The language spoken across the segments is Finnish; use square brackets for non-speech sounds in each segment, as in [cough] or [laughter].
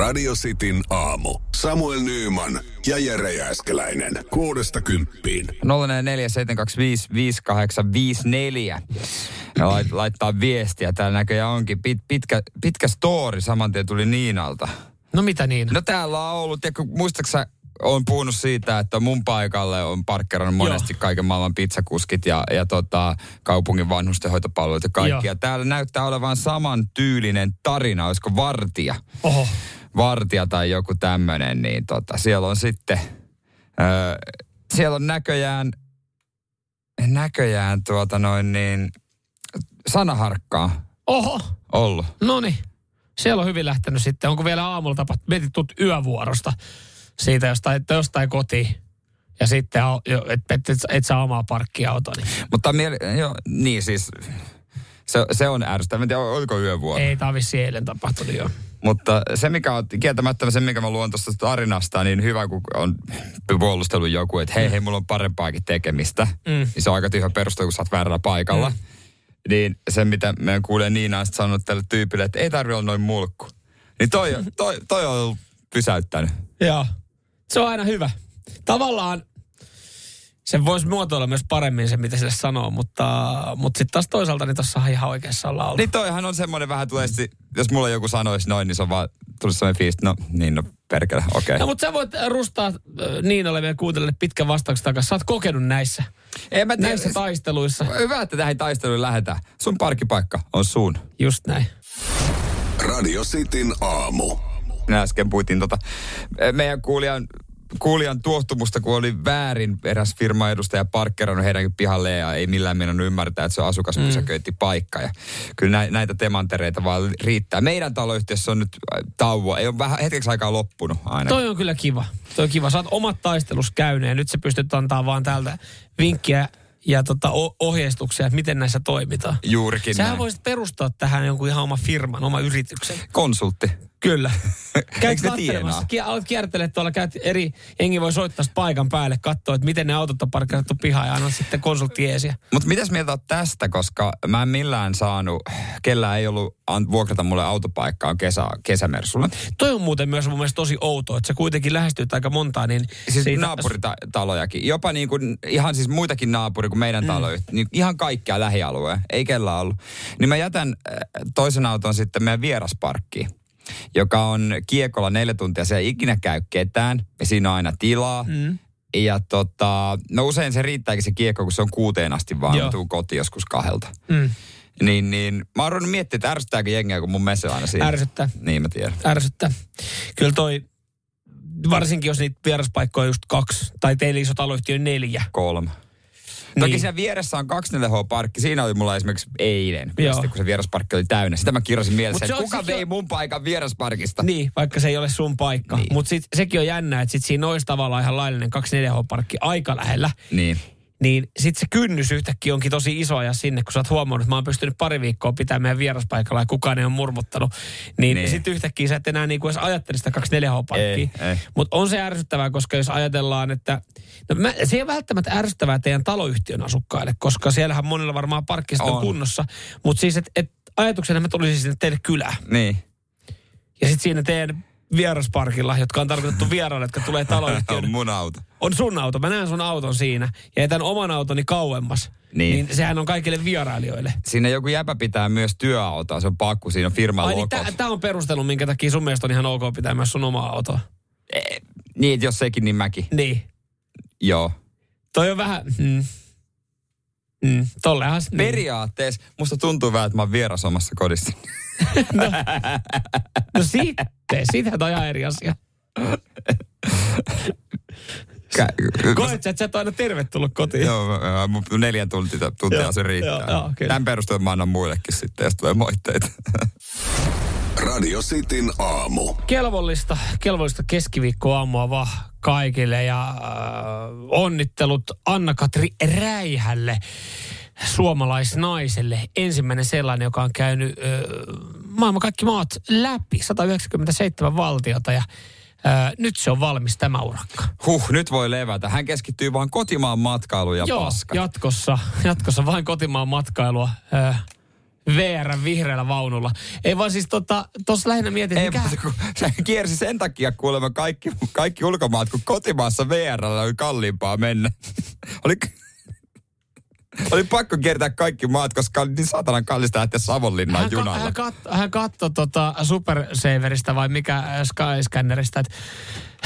Radio Cityn aamu. Samuel Nyyman ja Jere Jääskeläinen. Kuudesta kymppiin. 0447255854. Ja lait, laittaa viestiä. Täällä näköjään onkin pit, pitkä, pitkä story. Saman tien tuli Niinalta. No mitä niin? No täällä on ollut, tiedätkö, muistaaksä, on puhunut siitä, että mun paikalle on parkkeerannut monesti Joo. kaiken maailman pizzakuskit ja, ja tota, kaupungin vanhustenhoitopalvelut ja kaikki. Joo. Ja täällä näyttää olevan saman tyylinen tarina, olisiko vartija. Oho. Vartija tai joku tämmöinen, niin tota, siellä on sitten, öö, siellä on näköjään, näköjään tuota noin niin, sanaharkkaa Oho. ollut. No niin. Siellä on hyvin lähtenyt sitten. Onko vielä aamulla tapahtunut? Mietit tuut yövuorosta siitä jostain, jostain kotiin. Ja sitten, että et, et, et saa omaa parkkiautoa. Niin Mutta miele- jo, niin siis, se, se on ärsyttävää. En tiedä, oliko yövuoro. ei, tämä on vissiin eilen tapahtunut jo. Mutta se, mikä on kieltämättä se, mikä mä luon tuosta tarinasta, niin hyvä, kun on puolustellut joku, että hei, hei, mulla on parempaakin tekemistä. Mm. Niin se on aika tyhjä perustelu, kun sä oot väärällä paikalla. Mm. Niin se, mitä me kuulee Niina on sanonut tälle tyypille, että ei tarvi olla noin mulkku. Niin toi, toi, toi on pysäyttänyt. Joo. Se on aina hyvä. Tavallaan se voisi muotoilla myös paremmin se, mitä sille sanoo, mutta, mutta sitten taas toisaalta niin tuossa ihan oikeassa ollaan ollut. Niin toihan on semmoinen vähän tulee jos mulla joku sanoisi noin, niin se on vaan tullut semmoinen fiilis, no niin, no perkele, okei. No, mutta sä voit rustaa äh, Niinalle vielä kuuntelijille pitkän vastauksen takaisin. Sä oot kokenut näissä, En mä näissä taisteluissa. Hyvä, että tähän taisteluun lähdetään. Sun parkkipaikka on sun. Just näin. Radio Cityn aamu. Minä äsken puhuttiin tota, meidän kuulijan, kuulijan tuohtumusta, kun oli väärin eräs firma edustaja parkkerannut heidän pihalle ja ei millään meinannut ymmärtää, että se on asukaspysäköintipaikka. Ja kyllä nä, näitä temantereita vaan riittää. Meidän taloyhtiössä on nyt äh, tauo. Ei ole vähän hetkeksi aikaa loppunut aina. Toi on kyllä kiva. Toi on kiva. Oot omat taistelus käynyt ja nyt sä pystyt antaa vaan täältä vinkkiä ja tota ohjeistuksia, että miten näissä toimitaan. Juurikin Sähän näin. voisit perustaa tähän jonkun ihan oma firman, oma yrityksen. Konsultti. Kyllä. [laughs] Käyt katselemassa, tienaa? Kie- alat kiertelemään tuolla, käyt eri, jengi voi soittaa paikan päälle, katsoa, että miten ne autot on parkkeerattu pihaan ja anna sitten konsulttieesiä. Mutta mitäs mieltä oot tästä, koska mä en millään saanut, kellään ei ollut vuokrata mulle autopaikkaa kesä, kesämersulle. Toi on muuten myös mun mielestä tosi outoa, että sä kuitenkin lähestyt aika montaa, niin Siis siitä- naapuritalojakin. Jopa niin kuin, ihan siis muitakin naapuri kuin meidän mm. taloyhtiö. Niin ihan kaikkia lähialueen. Ei kellään ollut. Niin mä jätän äh, toisen auton sitten meidän vierasparkkiin joka on kiekolla neljä tuntia. Se ei ikinä käy ketään ja siinä on aina tilaa. Mm. Ja tota, no usein se riittääkin se kiekko, kun se on kuuteen asti vaan. Joo. Mä tuun kotiin joskus kahdelta. Mm. Niin, niin mä oon ruvennut miettimään, että ärsyttääkö jengiä, kun mun mese on aina siinä. Ärsyttää. Niin mä tiedän. ärsyttää. Kyllä toi, varsinkin jos niitä vieraspaikkoja on just kaksi, tai teillä iso taloyhtiö on neljä. Kolme. Toki Niin. siinä vieressä on 24H-parkki. Siinä oli mulla esimerkiksi eilen, sitten, kun se vierasparkki oli täynnä. Sitä mä kirjasin mielessä, että kuka vei mun paikan vierasparkista. Niin, vaikka se ei ole sun paikka. Niin. Mutta sekin on jännä, että sit siinä olisi tavallaan ihan laillinen 24H-parkki aika lähellä. Niin. Niin sit se kynnys yhtäkkiä onkin tosi iso ja sinne, kun sä oot huomannut, että mä oon pystynyt pari viikkoa pitämään meidän vieraspaikalla ja kukaan ei ole murmuttanut. Niin, Niin. niin. sit yhtäkkiä sä et enää niinku edes ajattele sitä 24H-parkkia. Ei, ei. Mutta on se ärsyttävää, koska jos ajatellaan, että... No mä, se ei ole välttämättä ärsyttävää teidän taloyhtiön asukkaille, koska siellähän monilla varmaan parkkista on On. kunnossa. Mutta siis, että et ajatuksena mä tulisin sinne teille kylään. Niin. Ja sitten siinä teidän vierasparkilla, jotka on tarkoitettu vieraille, jotka tulee taloyhtiön, on [laughs] mun auto. on sun auto. Mä näen sun auton siinä ja jätän oman autoni kauemmas. Niin. niin sehän on kaikille vierailijoille. Siinä joku jäpä pitää myös työautoa. Se on pakku, siinä on firman Ai niin, tämä on perustelu, minkä takia sun mielestä on ihan ok pitää myös sun omaa autoa. Eh, niin, jos sekin, niin mäkin. Niin. Joo. Toi on vähän... Mm. Mm. Tollehan... Niin. Periaatteessa musta tuntuu vähän, että mä oon vieras omassa kodissa. [laughs] No sitten, siitä on ihan eri asia. Kä- Koet sä, että sä et aina tervetullut kotiin? Joo, neljän tuntia, tuntia Joo, se riittää. joo, joo, kyllä. Tämän perusteella mä annan muillekin sitten, jos tulee moitteita. Radio Cityn aamu. Kelvollista, kelvollista keskiviikkoaamua vaan kaikille ja äh, onnittelut Anna-Katri Räihälle, suomalaisnaiselle. Ensimmäinen sellainen, joka on käynyt äh, maailman kaikki maat läpi, 197 valtiota ja äh, nyt se on valmis tämä urakka. Huh, nyt voi levätä. Hän keskittyy vaan kotimaan matkailuun ja Joo, paskat. jatkossa, jatkossa vain kotimaan matkailua. Äh, VR vihreällä vaunulla. Ei vaan siis tota, tossa lähinnä mietin, Ei, mikä... mutta kun se kiersi sen takia kuulemma kaikki, kaikki ulkomaat, kun kotimaassa VR oli kalliimpaa mennä. [laughs] oli, oli pakko kiertää kaikki maat, koska oli niin satanan kallista lähteä Savonlinnaan hän, junalla. Ka, hän, kat, hän katsoi tota Super Saverista vai mikä äh, Skyscannerista, että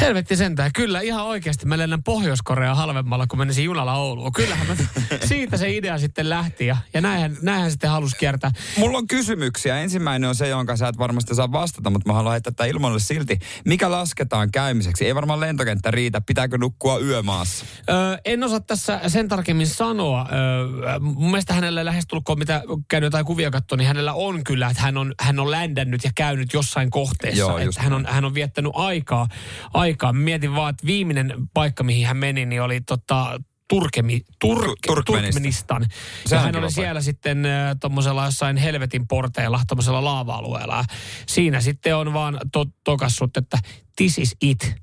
helvetti sentään. Kyllä ihan oikeasti mä lennän Pohjois-Korea halvemmalla, kun menisin junalla Ouluun. Kyllähän mä, siitä se idea sitten lähti ja, ja näinhän, näinhän sitten halusi kiertää. Mulla on kysymyksiä. Ensimmäinen on se, jonka sä et varmasti saa vastata, mutta mä haluan heittää tätä ilmoille silti. Mikä lasketaan käymiseksi? Ei varmaan lentokenttä riitä. Pitääkö nukkua yömaassa? Öö, en osaa tässä sen tarkemmin sanoa. Öö, mun mielestä hänellä lähestulkoon, mitä käynyt jotain kuvia katsoa, niin hänellä on kyllä, että hän on, hän on ländännyt ja käynyt jossain kohteessa. Joo, että hän, on, hän on viettänyt aikaa. aikaa. Mietin vaan, että viimeinen paikka, mihin hän meni, niin oli tota, Turkemi, Turk, Tu- Turkmenistan. Ja hän oli siellä sitten äh, tuommoisella jossain helvetin porteilla, tuommoisella laava-alueella. Siinä sitten on vaan to, tokassut, että this is it.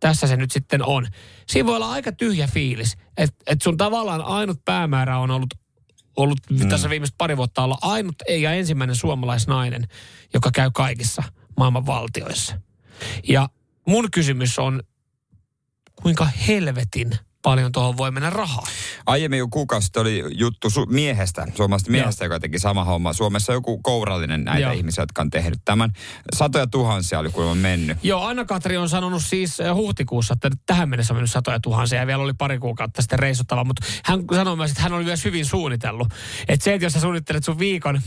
Tässä se nyt sitten on. Siinä voi olla aika tyhjä fiilis, että et sun tavallaan ainut päämäärä on ollut ollut mm. tässä viimeiset pari vuotta olla ainut ei ja ensimmäinen suomalaisnainen, joka käy kaikissa maailman valtioissa. Ja mun kysymys on, kuinka helvetin paljon tuohon voi mennä rahaa? Aiemmin joku kuukausi sitten oli juttu su- miehestä, suomalaisesta miehestä, joka teki sama homma. Suomessa joku kourallinen näitä Joo. ihmisiä, jotka on tehnyt tämän. Satoja tuhansia oli kuulemma mennyt. Joo, Anna-Katri on sanonut siis eh, huhtikuussa, että tähän mennessä on mennyt satoja tuhansia ja vielä oli pari kuukautta sitten reissuttava, mutta hän sanoi myös, että hän oli myös hyvin suunnitellut. Että se, että jos sä suunnittelet sun viikon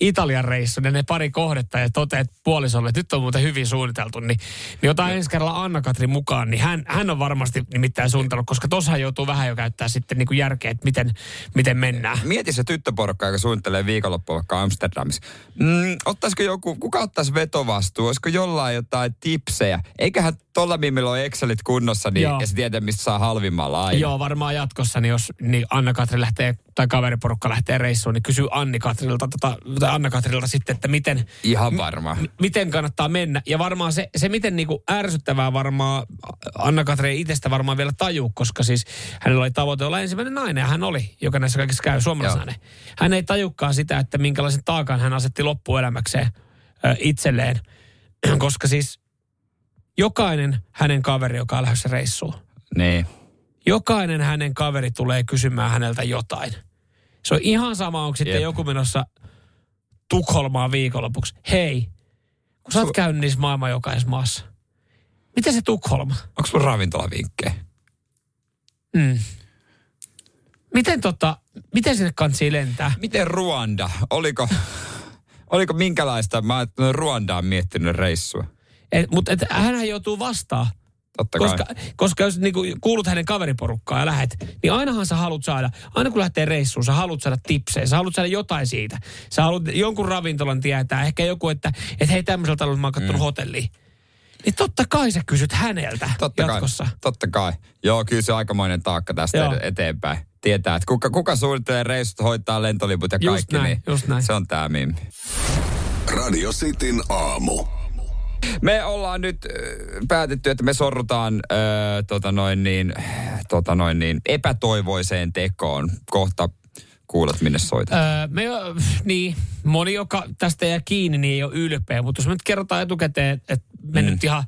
Italian reissun ja ne pari kohdetta ja toteat puolisolle, että nyt on muuten hyvin suunniteltu, niin, niin otan ensi kerralla Anna-Katri mukaan, niin hän, hän on varmasti nimittäin suunnitellut, koska tossahan joutuu vähän jo käyttää sitten niin kuin järkeä, että miten, miten mennään. Mieti se tyttöporukka, joka suunnittelee viikonloppua vaikka Amsterdamissa. Mm, ottaisiko joku, kuka ottaisi vetovastuu? Olisiko jollain jotain tipsejä? Eiköhän tolla mimillä ole Excelit kunnossa, niin, Joo. ja se tietää, mistä saa halvimmalla aina. Joo, varmaan jatkossa, niin jos niin Anna-Katri lähtee, tai kaveriporukka lähtee reissuun, niin kysyy Anni-Katrilta, tota, tai Anna-Katrilta sitten, että miten, Ihan varma. m- miten kannattaa mennä. Ja varmaan se, se miten niinku ärsyttävää varmaan Anna-Katri ei itsestä varmaan vielä tajuu, koska siis hänellä oli tavoite olla ensimmäinen nainen, ja hän oli, joka näissä kaikissa käy, suomalaisnainen. Hän ei tajukaan sitä, että minkälaisen taakan hän asetti loppuelämäkseen itselleen, [clears throat] koska siis jokainen hänen kaveri, joka on lähdössä reissuun, Niin. jokainen hänen kaveri tulee kysymään häneltä jotain. Se on ihan sama, onko sitten Jep. joku menossa Tukholmaan viikonlopuksi. Hei, kun sä oot käynyt niissä maailman jokaisessa maassa. Miten se Tukholma? Onko sulla ravintolavinkkejä? Mm. Miten tota, miten sinne kansi lentää? Miten Ruanda? Oliko, oliko minkälaista? Mä oon Ruandaan miettinyt reissua. Et, Mutta et, hänhän joutuu vastaan. Totta Koska, kai. koska jos niinku kuulut hänen kaveriporukkaan ja lähet, niin ainahan sä haluat saada, aina kun lähtee reissuun, sä haluat saada tipsejä, sä haluat saada jotain siitä. Sä haluat jonkun ravintolan tietää, ehkä joku, että, että hei tämmöisellä talolla mä oon kattonut mm. hotelliin. Niin totta kai sä kysyt häneltä Totta jatkossa. kai. Totta kai. Joo, kyllä se on aikamoinen taakka tästä Joo. eteenpäin. Tietää, että kuka, kuka suunnittelee reissut, hoitaa lentoliput ja Just kaikki. näin, niin just näin. Se on tää mimmi. Radio Cityn aamu. Me ollaan nyt äh, päätetty, että me sorrutaan äh, tota noin niin, tota noin niin, epätoivoiseen tekoon. Kohta kuulet, minne soitat. Öö, me jo, niin, moni, joka tästä jää kiinni, niin ei ole ylpeä. Mutta jos me nyt kerrotaan etukäteen, että me mm. nyt ihan,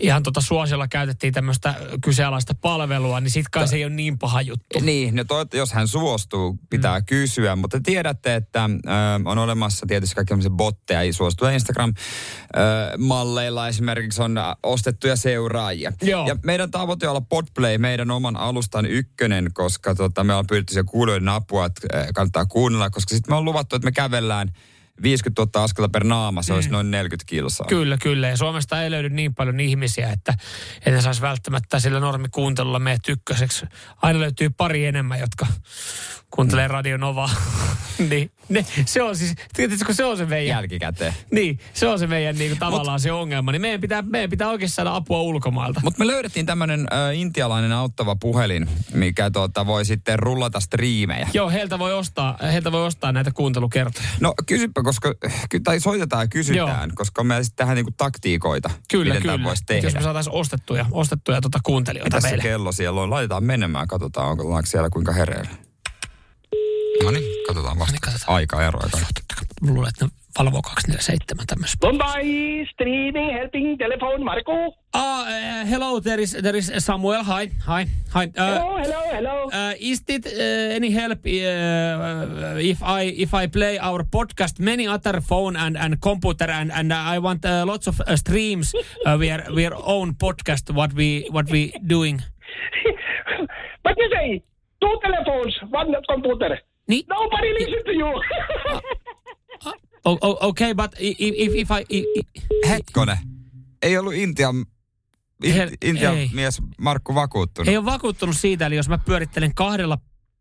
ihan tota suosiolla käytettiin tämmöistä kyseenalaista palvelua, niin sit kai se ei ole niin paha juttu. Niin, no toi, jos hän suostuu, pitää mm. kysyä, mutta tiedätte, että ö, on olemassa tietysti kaikki botteja, ei suostua Instagram-malleilla esimerkiksi on ostettuja seuraajia. Joo. Ja meidän tavoite on olla Podplay, meidän oman alustan ykkönen, koska tota, me ollaan pyydetty siellä kuulijoiden apua, että kannattaa kuunnella, koska sitten me on luvattu, että me kävellään 50 000 askelta per naama, se olisi noin 40 kilsaa. Kyllä, kyllä. Ja Suomesta ei löydy niin paljon ihmisiä, että en saisi välttämättä sillä normikuuntelulla meidät ykköseksi. Aina löytyy pari enemmän, jotka kuuntelee Radio Novaa. [laughs] niin, ne, se on siis, tiedätkö, se on se meidän, Jälkikäteen. niin, se on se meidän niin kuin, tavallaan se ongelma. Niin meidän pitää, meidän pitää oikeasti saada apua ulkomailta. Mutta me löydettiin tämmöinen intialainen auttava puhelin, mikä tota, voi sitten rullata striimejä. Joo, heiltä voi ostaa, heiltä voi ostaa näitä kuuntelukertoja. No kysypä, koska, tai soitetaan ja kysytään, Joo. koska meillä sitten tähän niinku taktiikoita, Kyllä, miten kyllä. voisi tehdä. Jos me saataisiin ostettuja, ostettuja tuota kuuntelijoita Tässä meille. kello siellä on, laitetaan menemään, katsotaan, onko siellä kuinka hereillä. No niin, katsotaan vasta. niin, katsotaan. Aika luulen, että ne valvoo 247 tämmöisessä. Mumbai streaming helping telephone Marco. Ah, uh, hello, there is, there is Samuel. Hi, hi, hi. Uh, Hello, hello, hello. Uh, is it uh, any help uh, if I if I play our podcast many other phone and, and computer and, and I want uh, lots of uh, streams uh, [laughs] we are we are own podcast what we what we doing what you say? Two telephones, one computer. Niin, Nobody listen to you. o- o- okay but if if I i- i- Hetkone. Ei ollut Intian, Intian ei. mies Markku vakuuttunut. ei ole vakuuttunut siitä eli jos mä pyörittelen kahdella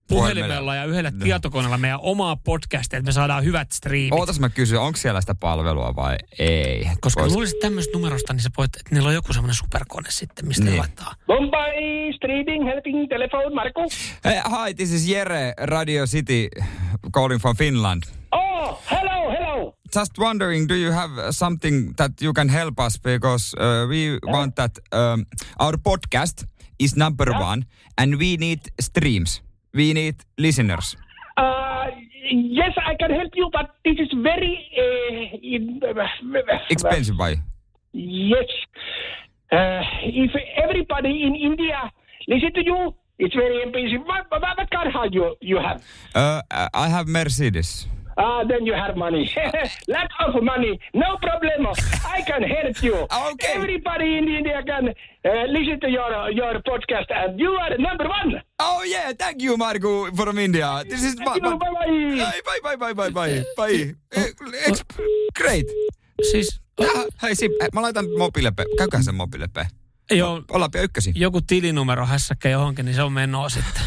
puhelimella ja yhdellä tietokoneella meidän omaa podcastia, että me saadaan hyvät striimit. Ootas mä kysyn, onko siellä sitä palvelua vai ei? Koska Vois- luulisit tämmöistä numerosta, niin sä voit, että niillä on joku semmoinen superkone sitten, mistä Niin. laittaa. Mumbai streaming helping telephone Marco. Hey, hi, this is Jere, Radio City, calling from Finland. Oh, hello, hello. Just wondering, do you have something that you can help us? Because uh, we want that um, our podcast is number one and we need streams. We need listeners. Uh, yes, I can help you, but this is very uh, Expensive by. Yes. Uh, if everybody in India listen to you, it's very expensive. What, what, what car you you have? Uh, I have Mercedes. Ah, then you have money. [laughs] Lack of money, no problem. I can help you. [laughs] Okay. Everybody in India can uh, listen to your your podcast, and you are number one. Oh yeah, thank you Marku from India. This is Thank you, bye-bye. Bye bye bye bye bye bye. [laughs] Eh, ex- Great. Siis, Ah, hei Sippe, mä laitan mobiilepe. Käykää sen mobiilepe. joo, Ollaan pian ykkösi. joku tilinumero hässäkkä johonkin, niin se on menoa sitten.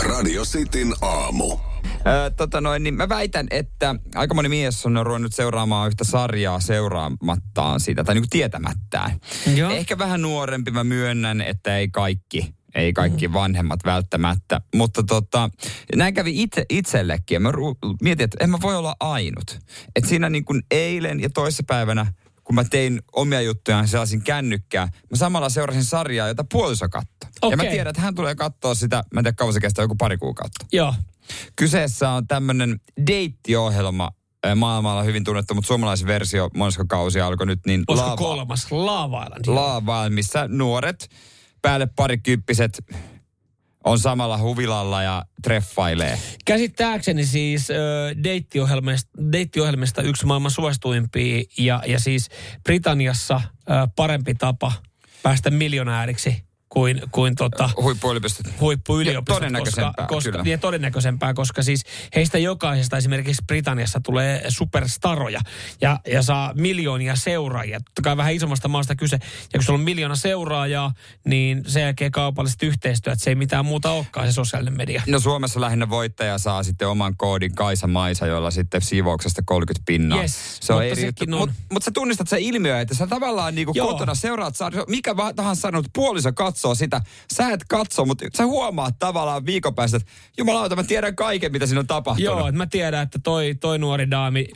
Radio Cityn aamu. Öö, tota noin, niin mä väitän, että aika moni mies on ruvennut seuraamaan yhtä sarjaa seuraamattaan siitä, tai niinku tietämättään. Joo. Ehkä vähän nuorempi mä myönnän, että ei kaikki, ei kaikki vanhemmat välttämättä. Mutta tota, näin kävi itse, itsellekin. Ja mä ru- mietin, että en mä voi olla ainut. Että siinä niin kuin eilen ja toissapäivänä, kun mä tein omia juttuja, sellaisin kännykkää, mä samalla seurasin sarjaa, jota puoliso katsoi. Ja mä tiedän, että hän tulee katsoa sitä, mä en tiedä kauan se kestää, joku pari kuukautta. Joo. Kyseessä on tämmöinen deittiohjelma, äh, maailmalla hyvin tunnettu, mutta suomalaisversio monessa kausi alkoi nyt, niin Olisiko Lava, kolmas? Lava Island. Lava, missä nuoret, päälle parikymppiset, on samalla huvilalla ja treffailee. Käsittääkseni siis deittiohjelmista, deittiohjelmista yksi maailman suosituimpia ja, ja siis Britanniassa parempi tapa päästä miljonääriksi kuin, kuin tota, Huippuyliopistot. huippuyliopistot. Ja todennäköisempää, koska, kyllä. koska, ja todennäköisempää, koska siis heistä jokaisesta esimerkiksi Britanniassa tulee superstaroja ja, ja saa miljoonia seuraajia. Totta kai vähän isommasta maasta kyse. Ja kun sulla on miljoona seuraajaa, niin sen jälkeen kaupalliset yhteistyöt, se ei mitään muuta olekaan se sosiaalinen media. No Suomessa lähinnä voittaja saa sitten oman koodin Kaisa Maisa, jolla sitten siivouksesta 30 pinnaa. Yes, se on mutta eri juttu. on- Mutta mut sä tunnistat se ilmiö, että sä tavallaan niinku Joo. kotona seuraat, mikä tahansa sanot, puoliso katsoo sitä. Sä et katso, mutta sä huomaat tavallaan viikon päästä, että jumalauta, mä tiedän kaiken, mitä siinä on tapahtunut. Joo, että mä tiedän, että toi, toi nuori daami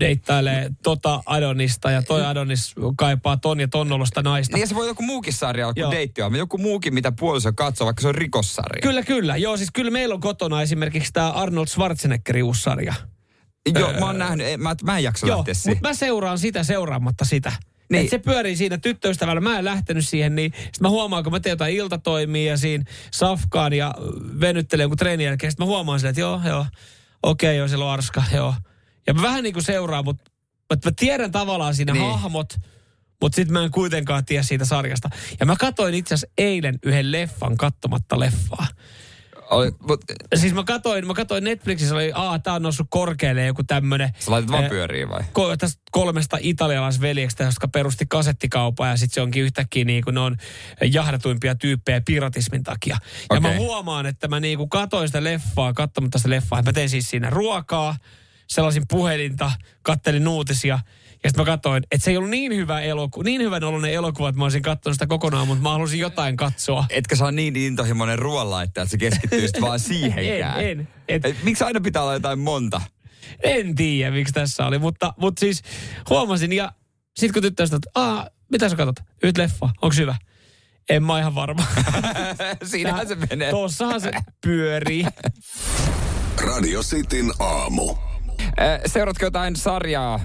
deittailee tota Adonista ja toi Adonis kaipaa ton ja ton olosta naista. Niin ja se voi joku muukin sarja olla kuin deittiohjelma. Joku muukin, mitä puoliso katsoo, vaikka se on rikossarja. Kyllä, kyllä. Joo, siis kyllä meillä on kotona esimerkiksi tämä Arnold Schwarzeneggerin uusi sarja. Joo, mä oon nähnyt, mä, mä en jaksa Joo, lähteä mutta siihen. mä seuraan sitä seuraamatta sitä. Niin. Et se pyörii siinä tyttöystävällä. Mä en lähtenyt siihen, niin sit mä huomaan, kun mä teen jotain iltatoimia ja siinä safkaan ja venyttelen jonkun treenin jälkeen. Sit mä huomaan sille, että joo, joo, okei, joo, siellä on arska, joo. Ja mä vähän niin kuin seuraan, mutta mutta mä tiedän tavallaan siinä Niin. hahmot, mutta sitten mä en kuitenkaan tiedä siitä sarjasta. Ja mä katsoin itse asiassa eilen yhden leffan katsomatta leffaa. Oli, mut, Siis mä katsoin, mä katsoin Netflixissä, oli, aa, tää on noussut korkealle joku tämmönen. sä laitat vaan pyöriin vai? ko- tästä kolmesta italialaisveljeksestä, jotka perusti kasettikaupan ja sitten se onkin yhtäkkiä niin kuin ne on jahdatuimpia tyyppejä piratismin takia. Ja Okei. mä huomaan, että mä niin kuin katoin sitä leffaa, katsomatta sitä leffaa. Mä tein siis siinä ruokaa, sellaisin puhelinta, kattelin uutisia. Ja sitten mä katsoin, että se ei ollut niin hyvä elokuva, niin hyvän oloinen elokuva, että mä olisin katsonut sitä kokonaan, mutta mä halusin jotain katsoa. Etkä saa niin intohimoinen ruoanlaittaja, että se keskittyy [laughs] vaan siihenkään. En, en. Et, Et, miksi aina pitää olla jotain monta? En tiedä, miksi tässä oli, mutta, mutta siis huomasin ja sitten kun tyttö sanoi, että Aa, mitä sä katsot? Yhtä leffa, onko hyvä? En mä ihan varma. [laughs] Siinähän se menee. Tossahan se pyörii. Radio Cityn aamu. Seuraatko jotain sarjaa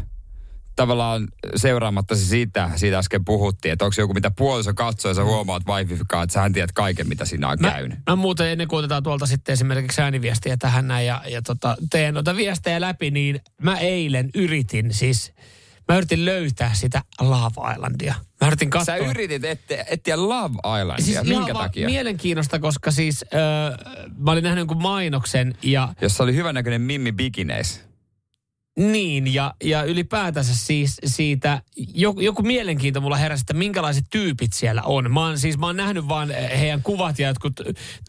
tavallaan seuraamatta sitä, siitä äsken puhuttiin, että onko joku mitä puoliso katsoo ja sä huomaat wifikaan, että sähän tiedät kaiken, mitä siinä on Mä, käynyt. mä muuten ennen kuin otetaan tuolta sitten esimerkiksi ääniviestiä tähän näin ja, ja tota, teen noita viestejä läpi, niin mä eilen yritin siis, mä yritin löytää sitä Love Islandia. Mä yritin katsoa. Sä yritit etsiä, etsiä Love Islandia. Siis Minkä takia? mielenkiinnosta, koska siis öö, mä olin nähnyt jonkun mainoksen ja Jossa oli hyvännäköinen Mimmi bikineis. Niin, ja, ja ylipäätänsä siis siitä, joku, joku mielenkiinto mulla heräsi, että minkälaiset tyypit siellä on. Mä oon, siis mä oon nähnyt vaan heidän kuvat ja jotkut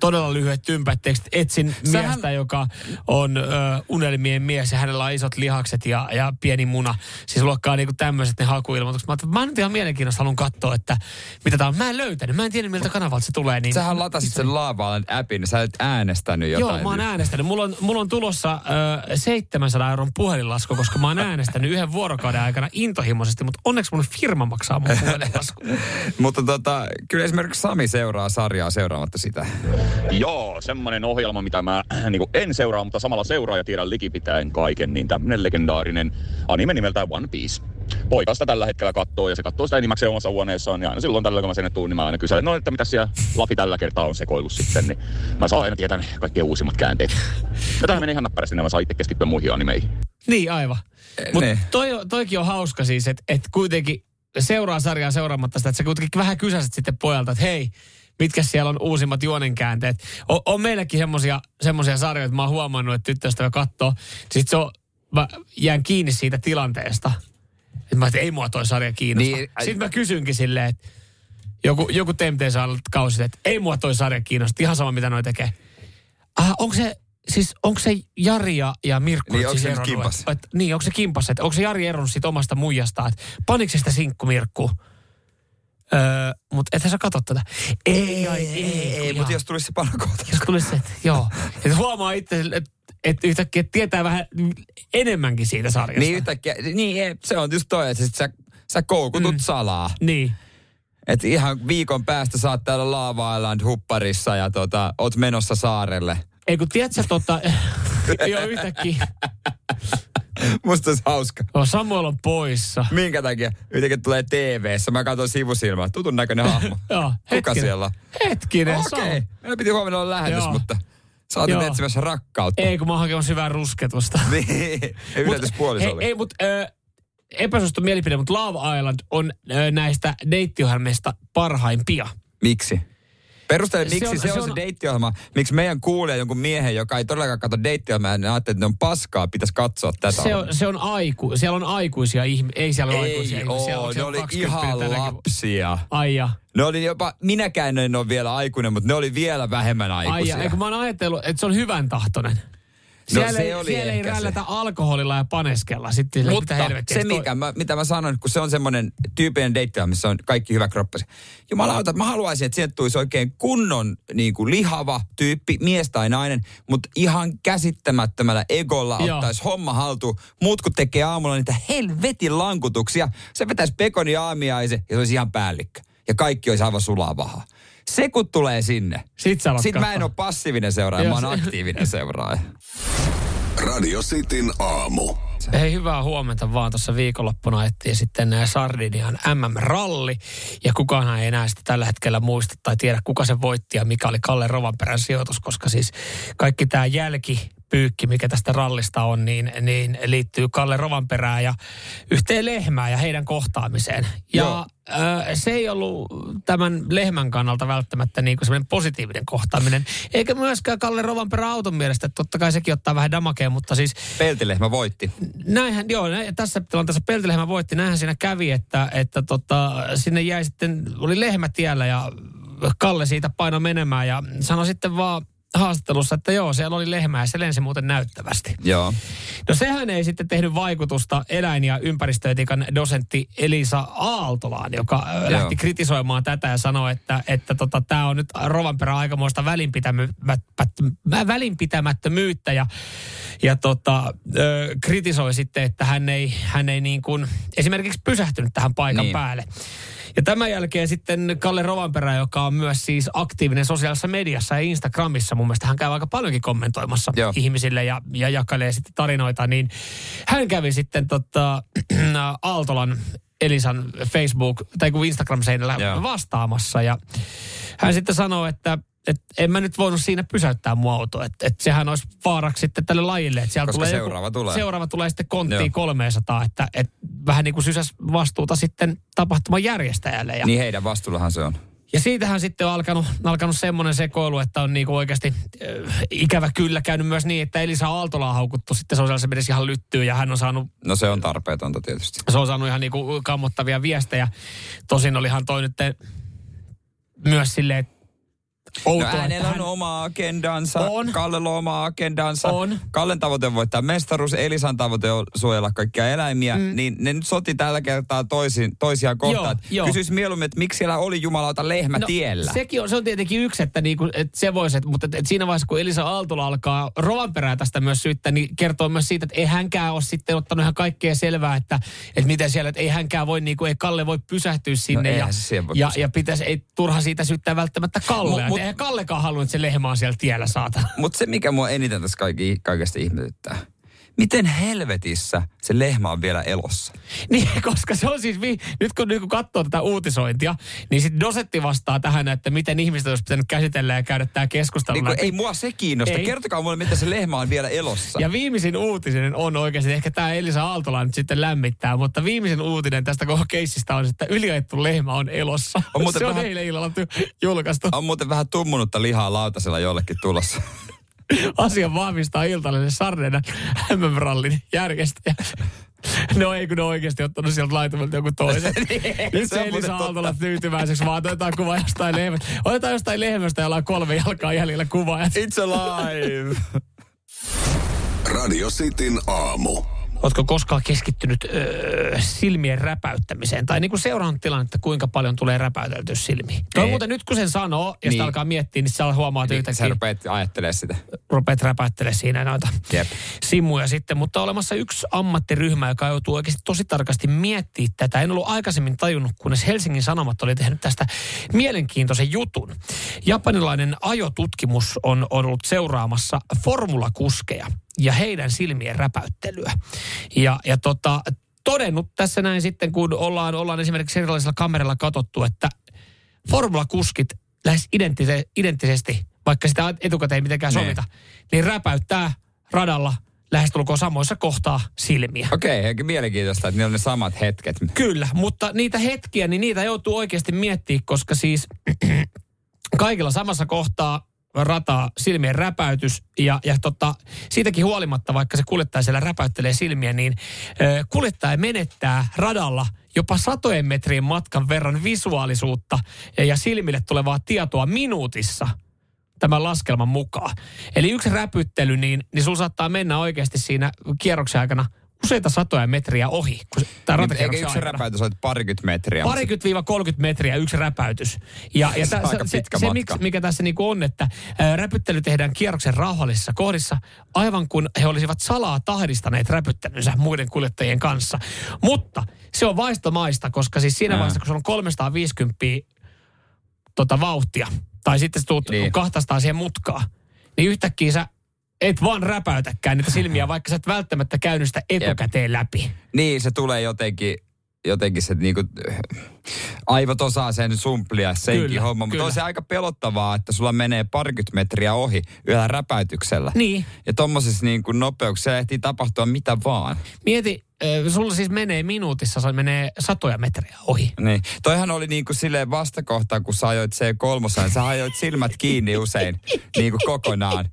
todella lyhyet tympät tekstit. Etsin Sähän- miestä, joka on ö, unelmien mies ja hänellä on isot lihakset ja, ja pieni muna. Siis luokkaa niinku tämmöiset ne hakuilmoitukset. Mä mä nyt ihan mielenkiinnosta haluan katsoa, että mitä tää on. Mä en löytänyt, mä en tiedä miltä kanavalta se tulee. Niin Sähän latasit sen Island appin, sä et äänestänyt jotain. Joo, mä oon äänestänyt. Mulla on, mulla on tulossa ö, 700 euron puhelinlasku, koska mä oon äänestänyt yhden vuorokauden aikana intohimoisesti, mutta onneksi mun firma maksaa mun puhelinlasku. [laughs] Mutta tota, kyllä esimerkiksi Sami seuraa sarjaa seuraamatta sitä. Joo, semmoinen ohjelma, mitä mä niin en seuraa, mutta samalla seuraa ja tiedän likipitäen kaiken, niin tämmöinen legendaarinen anime nimeltään One Piece. Poika sitä tällä hetkellä katsoo ja se katsoo sitä enimmäkseen omassa huoneessaan ja aina silloin tällä kun mä sinne tuun, niin mä aina kyselen, no että mitä siellä Lafi tällä kertaa on sekoillut sitten, niin mä saan aina tietää ne kaikkien uusimmat käänteet. Ja tähän menee ihan näppärästi, niin mä saan itse keskittyä muihin animeihin. niin, aivan. Mutta niin. toi, toikin on hauska siis, että et kuitenkin seuraa sarjaa seuraamatta sitä, että sä kuitenkin vähän kysäset sitten pojalta, että hei, mitkä siellä on uusimmat juonenkäänteet. On, on meilläkin semmosia, semmosia sarjoja, että mä oon huomannut, että tyttöystävä katsoo. Sitten se on, mä jään kiinni siitä tilanteesta. Että mä että ei mua toi sarja kiinnosta. Niin, ai- Sitten mä kysynkin silleen, että joku, joku Temptation kausi, että ei mua toi sarja kiinnosta. Ihan sama, mitä noi tekee. Ah, onko se, siis onko se Jari ja, ja Mirkku Niin, onko siis se nyt eronnut? kimpas? Et, niin, onko se kimpas? Että onko se Jari eronnut siitä omasta muijastaan? Että se sitä sinkku Mirkku? Öö, mutta ethän sä katso tätä. Ei, ai, ei, ei, kun mutta jos tulisi se palakohta. Jos tulisi se, että joo. Että huomaa itse, että et yhtäkkiä et tietää vähän enemmänkin siitä sarjasta. Niin yhtäkkiä, niin se on just toi, että sä, sä koukutut mm. salaa. Niin. Et ihan viikon päästä saat täällä Lava Island hupparissa ja tota, oot menossa saarelle. Ei kun tiedätkö tota, [laughs] joo yhtäkkiä, [laughs] Musta olisi hauska. oh, Samuel on poissa. Minkä takia? Yhtäkkiä tulee TV-ssä. Mä katson sivusilmää. Tutun näköinen hahmo. [laughs] Joo, Kuka hetkinen. siellä on? Hetkinen, Okei. Okay. Meillä piti huomenna olla lähetys, Joo. mutta sä oot etsimässä rakkautta. Ei, kun mä oon hakemassa hyvää rusketusta. [laughs] Niin. Ei yllätys hei, puolisolle. ei, mutta epäsuosittu mielipide, mutta Love Island on äh, näistä deittiohjelmista parhaimpia. Miksi? Perustele, Se miksi on- se on se, se on- deittiohjelma. Miksi meidän kuulee jonkun miehen, joka ei todellakaan katso deittiohjelmaa, niin ajattelee, että ne on paskaa, pitäisi katsoa tätä. Se on, se on aiku, siellä on aikuisia ihmisiä, ei siellä ole aikuisia ei ihmisiä. siellä on- ne oli 20 ihan lapsia. Ai ja, Ne oli jopa, minäkään en ole vielä aikuinen, mutta ne oli vielä vähemmän ai aikuisia. ja. Eikö mä oon ajatellut, että se on hyvän tahtoinen. Siellä, No se ei, oli siellä ei ehkä se. rällätä alkoholilla ja paneskella. Sitten Mutta se, mikä mä, mitä mä sanon, kun se on semmoinen tyypillinen deitti, missä on kaikki hyvä kroppasi. Jumalauta, mä haluaisin, että sieltä tulisi oikein kunnon niin kuin lihava tyyppi, mies tai nainen, mutta ihan käsittämättömällä egolla Joo. ottaisi homma haltuun. Muut kun tekee aamulla niitä helvetin lankutuksia, se vetäisi pekoni aamiaisen ja se olisi ihan päällikkö. Ja kaikki olisi aivan sulavahaa. Se kun tulee sinne. Sit sä Sitten mä en ole passiivinen seuraaja, mä oon aktiivinen seuraaja. Radio Cityn aamu. Hei, hyvää huomenta vaan. Tuossa viikonloppuna ettiin sitten äh, Sardinian MM-ralli. Ja kukaan ei enää sitä tällä hetkellä muista tai tiedä, kuka se voitti ja mikä oli Kalle Rovanperän sijoitus, koska siis kaikki tämä jälkipyykki, mikä tästä rallista on, niin, niin liittyy Kalle Rovanperään ja yhteen lehmään ja heidän kohtaamiseen. Ja Joo. äh, se ei ollut tämän lehmän kannalta välttämättä niin kuin semmoinen positiivinen kohtaaminen. Eikä myöskään Kalle Rovanperän auton mielestä. Totta kai sekin ottaa vähän damakea, mutta siis Peltilehmä voitti. näinhän, joo, näin, tässä tilanteessa Peltilehmä voitti, näinhän siinä kävi, että, että tota, sinne jäi sitten, oli lehmä tiellä ja Kalle siitä paino menemään ja sanoi sitten vaan haastattelussa, että joo, siellä oli lehmä ja se lensi muuten näyttävästi. Joo. No sehän ei sitten tehnyt vaikutusta eläin- ja ympäristöetiikan dosentti Elisa Aaltolaan, joka Joo. lähti kritisoimaan tätä ja sanoi, että että tota, tämä on nyt Rovanperän aikamoista välinpitämä- välinpitämättömyyttä ja, ja tota, ö, kritisoi sitten, että hän ei, hän ei niin kuin esimerkiksi pysähtynyt tähän paikan Niin. päälle. Ja tämän jälkeen sitten Kalle Rovanperä, joka on myös siis aktiivinen sosiaalisessa mediassa ja Instagramissa. Mun mielestä hän käy aika paljonkin kommentoimassa Joo. ihmisille ja, ja jakalee sitten tarinoita. Niin hän kävi sitten tota, [clears throat] Aaltolan Elisan Facebook, tai kun Instagram-seinällä Joo. vastaamassa. Ja hän sitten sanoi, että et en mä nyt voinut siinä pysäyttää mun auto. Että et sehän olisi vaaraksi sitten tälle lajille. Että siellä Koska tulee seuraava tulee. Seuraava tulee sitten konttiin Joo. 300, että et vähän niin kuin sysäs vastuuta sitten tapahtuman järjestäjälle. Ja, Niin heidän vastuullahan se on. ja siitähän sitten on alkanut, alkanut semmoinen sekoilu, että on niinku oikeasti äh, ikävä kyllä käynyt myös niin, että Elisa Aaltola on haukuttu sitten sosiaalisessa mediassa ihan lyttyyn ja hän on saanut No se on tarpeetonta tietysti. se on saanut ihan niinku kammottavia viestejä. Tosin olihan toi nyt myös silleen No outoa, että hänellä hän- on oma agendansa, On. Kallella on oma agendansa. On. Kallen tavoite on voittaa mestaruus, Elisan tavoite on suojella kaikkia eläimiä. Mm. Niin ne nyt soti tällä kertaa toisin, toisiaan kohtaan. Kysyis mieluummin, että miksi siellä oli jumalauta lehmä no, tiellä. Sekin on, se on tietenkin yksi, että, niinku, että se voisi, että, mutta että, siinä vaiheessa, kun Elisa Aaltola alkaa Rovanperää tästä myös syyttää, niin kertoo myös siitä, että ei hänkään ole sitten ottanut ihan kaikkea selvää, että, että miten siellä, että ei hänkään voi, niin kuin, ei Kalle voi pysähtyä sinne. ja, se siihen voi ja, pysähtyä. ja pitäisi, ei turha siitä syyttää välttämättä Kallea. Mut- Mut, mut- eihän Kallekaan halunnut, että se lehmä on siellä tiellä, saatana. Mutta se, mikä mua eniten tässä kaikki, kaikesta ihmetyttää. Miten helvetissä se lehmä on vielä elossa? [laughs] Niin, koska se on siis, vi- nyt kun, nyt kun katsoo tätä uutisointia, niin sitten Dosetti vastaa tähän, että miten ihmiset olisi pitänyt käsitellä ja käydä tämä keskustelu Niin ei mua se kiinnosta. Ei. Kertokaa mulle, miten se lehmä on vielä elossa. Ja viimeisin uutinen on oikeasti, ehkä tämä Elisa Aaltola nyt sitten lämmittää, mutta viimeisin uutinen tästä koko keissistä on, että yliajettu lehmä on elossa. On muuten se on vähän- eilen illalla julkaistu. On muuten vähän tummunutta lihaa lautasella jollekin tulossa. [laughs] Asian vahvistaa iltalainen Sarnena MM-rallin järjestäjä. No ei, kun ne on oikeasti ottanut sieltä laitumelta joku toisen. [laughs] Nyt se Elisa totta. Aaltola tyytyväiseksi, vaan otetaan kuva jostain lehmästä. Otetaan jostain lehmästä, jolla on kolme jalkaa jäljellä kuva. Ja It's alive! Radio Cityn aamu. Oletko koskaan keskittynyt öö, silmien räpäyttämiseen? Tai niin kuin seurannut tilannetta, kuinka paljon tulee räpäyteltyä silmiin? Toi muuten nyt kun sen sanoo, ja Niin. sitä alkaa miettiä, niin sä huomaat Niin, yhtäkkiä, sä rupeat ajattelemaan sitä. rupeat räpäyttelemään siinä noita Jep. simuja sitten. Mutta on olemassa yksi ammattiryhmä, joka joutuu oikeasti tosi tarkasti miettimään tätä. En ollut aikaisemmin tajunnut, kunnes Helsingin Sanomat oli tehnyt tästä mielenkiintoisen jutun. Japanilainen ajotutkimus on, on ollut seuraamassa formulakuskeja ja heidän silmien räpäyttelyä. Ja, ja tota, todennut tässä näin sitten, kun ollaan, ollaan esimerkiksi erilaisilla kameralla katsottu, että formulakuskit lähes identtise, identtisesti, vaikka sitä etukäteen ei mitenkään Niin. sovita, niin räpäyttää radalla lähestulkoon samoissa kohtaa silmiä. Okei, okay, mielenkiintoista, että niillä on ne samat hetket. Kyllä, mutta niitä hetkiä, niin niitä joutuu oikeasti miettimään, koska siis [clears throat] kaikilla samassa kohtaa rataa silmien räpäytys ja, ja tota, siitäkin huolimatta, vaikka se kuljettaja siellä räpäyttelee silmiä, niin ö, kuljettaja menettää radalla jopa satojen metrien matkan verran visuaalisuutta ja, ja silmille tulevaa tietoa minuutissa tämän laskelman mukaan. Eli yksi räpyttely, niin, niin sulla saattaa mennä oikeasti siinä kierroksen aikana useita satoja metriä ohi. Kun se- tämän Niin, eikä yksi aikana. räpäytys ole parikymmentä metriä. mutta Parikymmentä-30 metriä yksi räpäytys. Ja, ja Se on tä, aika se, se, matka. miksi- mikä tässä niinku on, että ää, räpyttely tehdään kierroksen rauhallisissa kohdissa, aivan kun he olisivat salaa tahdistaneet räpyttelynsä muiden kuljettajien kanssa. Mutta se on vaistomaista, koska siis siinä Ää. vaiheessa, kun se on 350 tota, vauhtia, tai sitten sä tuut Niin. niin. 200 siihen mutkaan, niin yhtäkkiä sä et vaan räpäytäkään niitä silmiä, vaikka sä et välttämättä käynyt sitä etukäteen läpi. Niin, se tulee jotenkin, jotenkin se niinku, aivot osaa sen sumplia senkin Kyllä, homman. Mutta on se aika pelottavaa, että sulla menee parikymmentä metriä ohi yhdellä räpäytyksellä. Niin. Ja tommosissa niinku nopeuksissa ehtii tapahtua mitä vaan. Mieti, sulla siis menee minuutissa, se menee satoja metriä ohi. Niin. Toihan oli niinku silleen vastakohta, kun sä ajoit C3, sä ajoit silmät kiinni usein niinku kokonaan.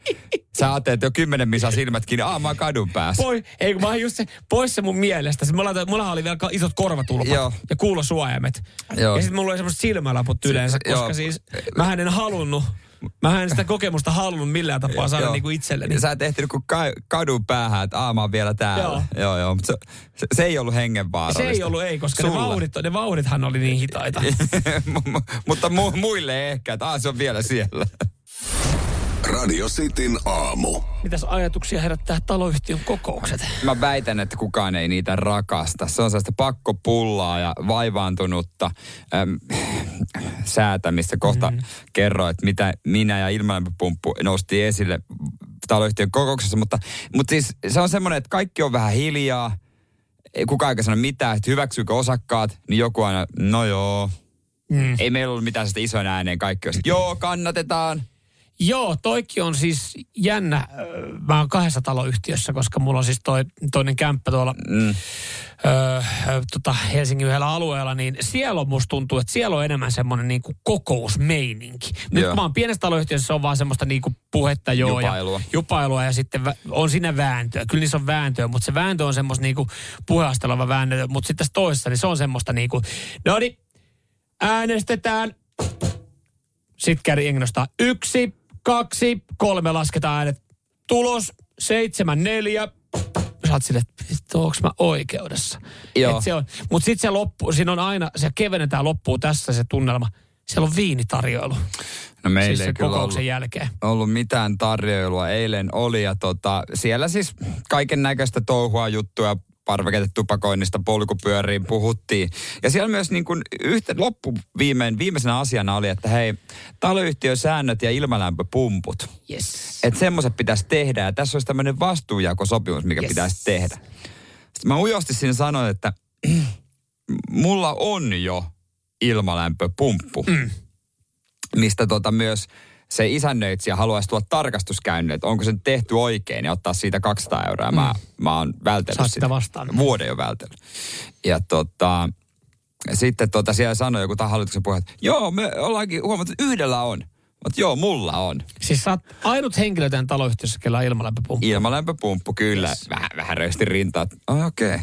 Sä ajattelet, että jo kymmenen misa silmät kiinni, aa mä oon kadun päässä. Poi, ei kun mä oon just se, pois se mun mielestä. Se, mulla, mulla oli vielä isot korvatulpat Joo. ja kuulosuojaimet. Joo. Ja sitten mulla oli semmoiset silmälaput yleensä, koska joo. siis mä en halunnut, mä en sitä kokemusta halunnut millään tapaa saada Joo. niinku itselleni. Ja sä et ehtinyt kuin ka- kadun päähän, että aa mä oon vielä täällä. Joo. joo, joo. Mutta se, se, se, ei ollut hengenvaarallista. Se ei ollut ei, koska ne, Sulle. vauhdit, ne vauhdithan oli niin hitaita. [laughs] Mu- mu- Mutta mu- muille ehkä, että aa, se on vielä siellä. Radio Cityn aamu. Mitäs ajatuksia herättää taloyhtiön kokoukset? Mä väitän, että kukaan ei niitä rakasta. Se on sellaista pakkopullaa ja vaivaantunutta äm, säätämistä. Kohta mm. kerroin, että mitä minä ja ilmalämpöpumppu nosti esille taloyhtiön kokouksessa. Mutta, mutta siis se on semmoinen, että kaikki on vähän hiljaa. Ei kukaan eikä sano mitään, että hyväksyykö osakkaat, niin joku aina, no joo. Mm. Ei meillä ollut mitään sitä isoin ääneen kaikki joo, kannatetaan. Joo, toikki on siis jännä. Mä oon kahdessa taloyhtiössä, koska mulla on siis toi, toinen kämppä tuolla mm. öö, tota Helsingin yhdellä alueella, niin siellä on musta tuntuu, että siellä on enemmän semmoinen niinku kokousmeininki. Nyt joo. mä oon pienessä taloyhtiössä, se on vaan semmoista niinku puhetta joo. Jupailua. Ja, jupailua ja sitten on siinä vääntöä. Kyllä niissä on vääntöä, mutta se vääntö on semmoista niinku puheasteleva vääntö. Mutta sitten tässä toisessa, niin se on semmoista niinku, no niin, äänestetään. Sitten käri nostaa yksi, kaksi, kolme lasketaan äänet. Tulos seitsemän, neljä. Sä oot että onko mä oikeudessa? Joo. Et se on, mutta sitten se loppu, siinä on aina, se kevennetään loppuun tässä se tunnelma. Siellä on viinitarjoilu. No meillä siis ei kyllä kokouksen ollut, jälkeen. ollut mitään tarjoilua. Eilen oli ja tota, siellä siis kaiken näköistä touhua juttuja parveketetupakoinnista polkupyöriin puhuttiin. Ja siellä myös niin kuin yhtä, loppu viimein, viimeisenä asiana oli, että hei, taloyhtiösäännöt ja ilmalämpöpumput. Yes. Että semmoiset pitäisi tehdä ja tässä olisi tämmöinen vastuujakosopimus, mikä Yes. pitäisi tehdä. Sitten mä ujosti siinä sanoin, että [clears throat] mulla on jo ilmalämpöpumppu, mm. mistä tota myös se isännöitsijä haluaisi tuoda tarkastuskäynnille, että onko se tehty oikein ja ottaa siitä 200 euroa. Mm. Mä, mä oon vältellyt Saat sitä vastaan. Vuoden jo vältellyt. Ja tota, sitten tota, siellä sanoi joku hallituksen puheen, että joo, me ollaankin huomattu, että yhdellä on. Mutta joo, mulla on. Siis sä oot ainut henkilö tämän taloyhtiössä, kellä on ilmalämpöpumppu. Ilmalämpöpumppu, kyllä. Yes. Vähän, vähän röystin rintaa. Oh, Okei. Okay.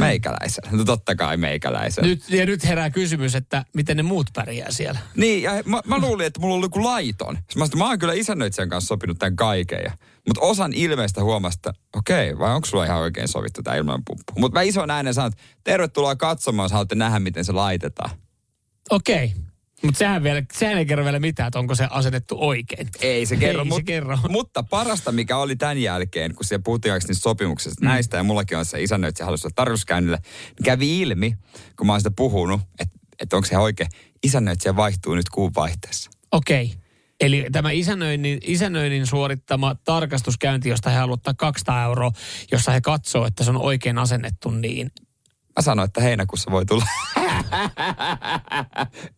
Meikäläisen. No totta kai meikäläisen. Nyt, ja nyt herää kysymys, että miten ne muut pärjää siellä. Niin, ja mä, mä luulin, että mulla oli joku laiton. Sitten Mä, sanoin, mä oon kyllä isännöitsijän kanssa sopinut tämän kaiken. Ja, mutta osan ilmeistä huomasta, okei, okay, vai onko sulla ihan oikein sovittu tämä ilmanpumppu? Mutta mä ison äänen sanon, että tervetuloa katsomaan, jos haluatte nähdä, miten se laitetaan. Okei. Okay. Mutta sehän, vielä, sehän ei kerro vielä mitään, että onko se asetettu oikein. Ei se kerro, Ei se mut, kerro. mutta parasta mikä oli tämän jälkeen, kun siellä puhuttiin niistä sopimuksista mm. näistä, ja mullakin on se isännöitsijä halusi tarjouskäynnille, niin kävi ilmi, kun mä oon sitä puhunut, että, että onko se oikein, isännöitsijä vaihtuu nyt kuun vaihteessa. Okei. Okay. Eli tämä isännöinnin, isännöinnin suorittama tarkastuskäynti, josta he haluavat ottaa 200 euroa, jossa he katsoo, että se on oikein asennettu, niin Mä sanoin, että heinäkuussa voi tulla. [laughs]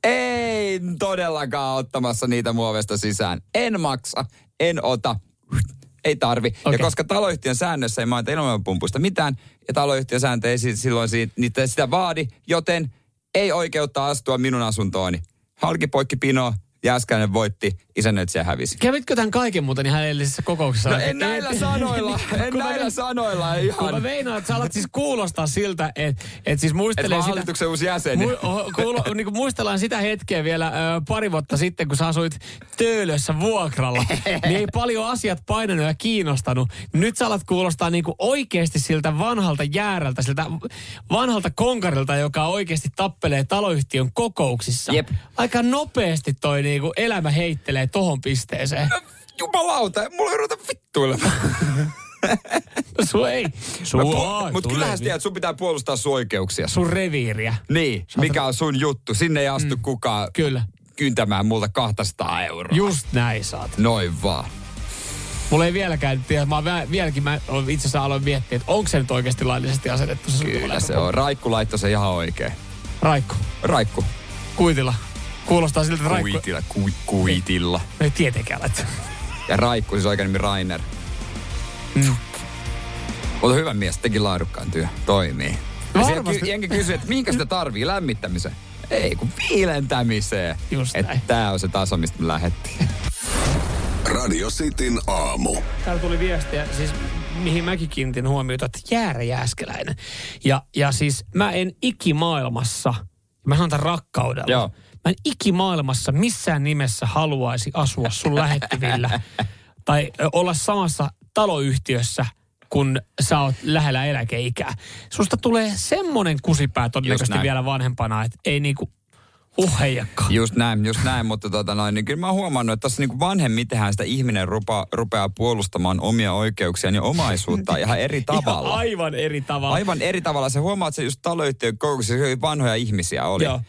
Ei todellakaan ottamassa niitä muovesta sisään. En maksa, en ota. Ei tarvi. Okay. Ja koska taloyhtiön säännössä ei mainita ilmanpumpuista mitään, ja taloyhtiön sääntö ei si- silloin siitä, niitä sitä vaadi, joten ei oikeutta astua minun asuntooni. Halki poikki pino, Jääskäinen voitti, isännöitsijä hävisi. kävitkö tämän kaiken muuten ihan edellisessä kokouksessa? No en näillä sanoilla, en [laughs] Kun mä- näillä sanoilla Kun mä ihan. meinaan, että sä alat siis kuulostaa siltä, että et siis muistelee mä sitä... hallituksen uusi jäsen. Mu, kuulo, niin kuin muistellaan sitä hetkeä vielä ö, pari vuotta sitten, kun sä asuit Töölössä vuokralla. [laughs] niin ei paljon asiat painanut ja kiinnostanut. Nyt sä alat kuulostaa niin kuin oikeasti siltä vanhalta jäärältä, siltä vanhalta konkarilta, joka oikeasti tappelee taloyhtiön kokouksissa. Jep. Aika nopeasti toi niin kuin elämä heittelee tohon pisteeseen. Jumalauta, mulla ei ruveta vittuilemaan. [laughs] Su ei. Su, ai, Mutta sun kyllähän sä tiedät, sun pitää puolustaa sun oikeuksia. Sun reviiriä. Niin, mikä on sun juttu. Sinne ei astu mm. kukaan Kyllä. kyntämään multa 200 euroa. Just näin saat. Noin vaan. Mulla ei vieläkään tiedä, mä vä- vieläkin mä itse asiassa aloin miettiä, että onko se nyt oikeasti laillisesti asetettu se sun Kyllä se on. Raikku laittoi se ihan oikein. Raikku, Raikku. kuitilla. Kuulostaa siltä, että Raikku... Kuitilla. Ku, kuitilla. Ei tietenkään laittaa. Ja Raikku, siis oikein nimi Rainer. Mm. Mutta hyvä mies, teki laadukkaan työ. Toimii. Varmasti. ky- jengi kysyy, että minkä sitä tarvii lämmittämiseen. Ei kun viilentämiseen. Just Että näin. tää on se taso, mistä me lähdettiin. Radio Cityn aamu. Täällä tuli viestiä, siis mihin mäkin kiinnitin huomiota, että Jäärä Jääskeläinen. Ja, ja siis mä en ikimaailmassa, mä sanon tämän rakkaudella. Joo. Mä en ikimaailmassa missään nimessä haluaisi asua sun lähettyvillä tai olla samassa taloyhtiössä, kun sä oot lähellä eläkeikää. Susta tulee semmonen kusipää todennäköisesti vielä vanhempana, että ei niinku Uh, heijakka. Just näin, just näin, mutta tota noin, niin kyllä mä oon huomannut, että tässä niin vanhemmitenhän sitä ihminen rupa, rupeaa puolustamaan omia oikeuksiaan ja omaisuutta ihan eri tavalla. Ihan aivan eri tavalla. Aivan eri tavalla. Se huomaat, että se just taloyhtiön kokouksessa vanhoja ihmisiä oli. Joo.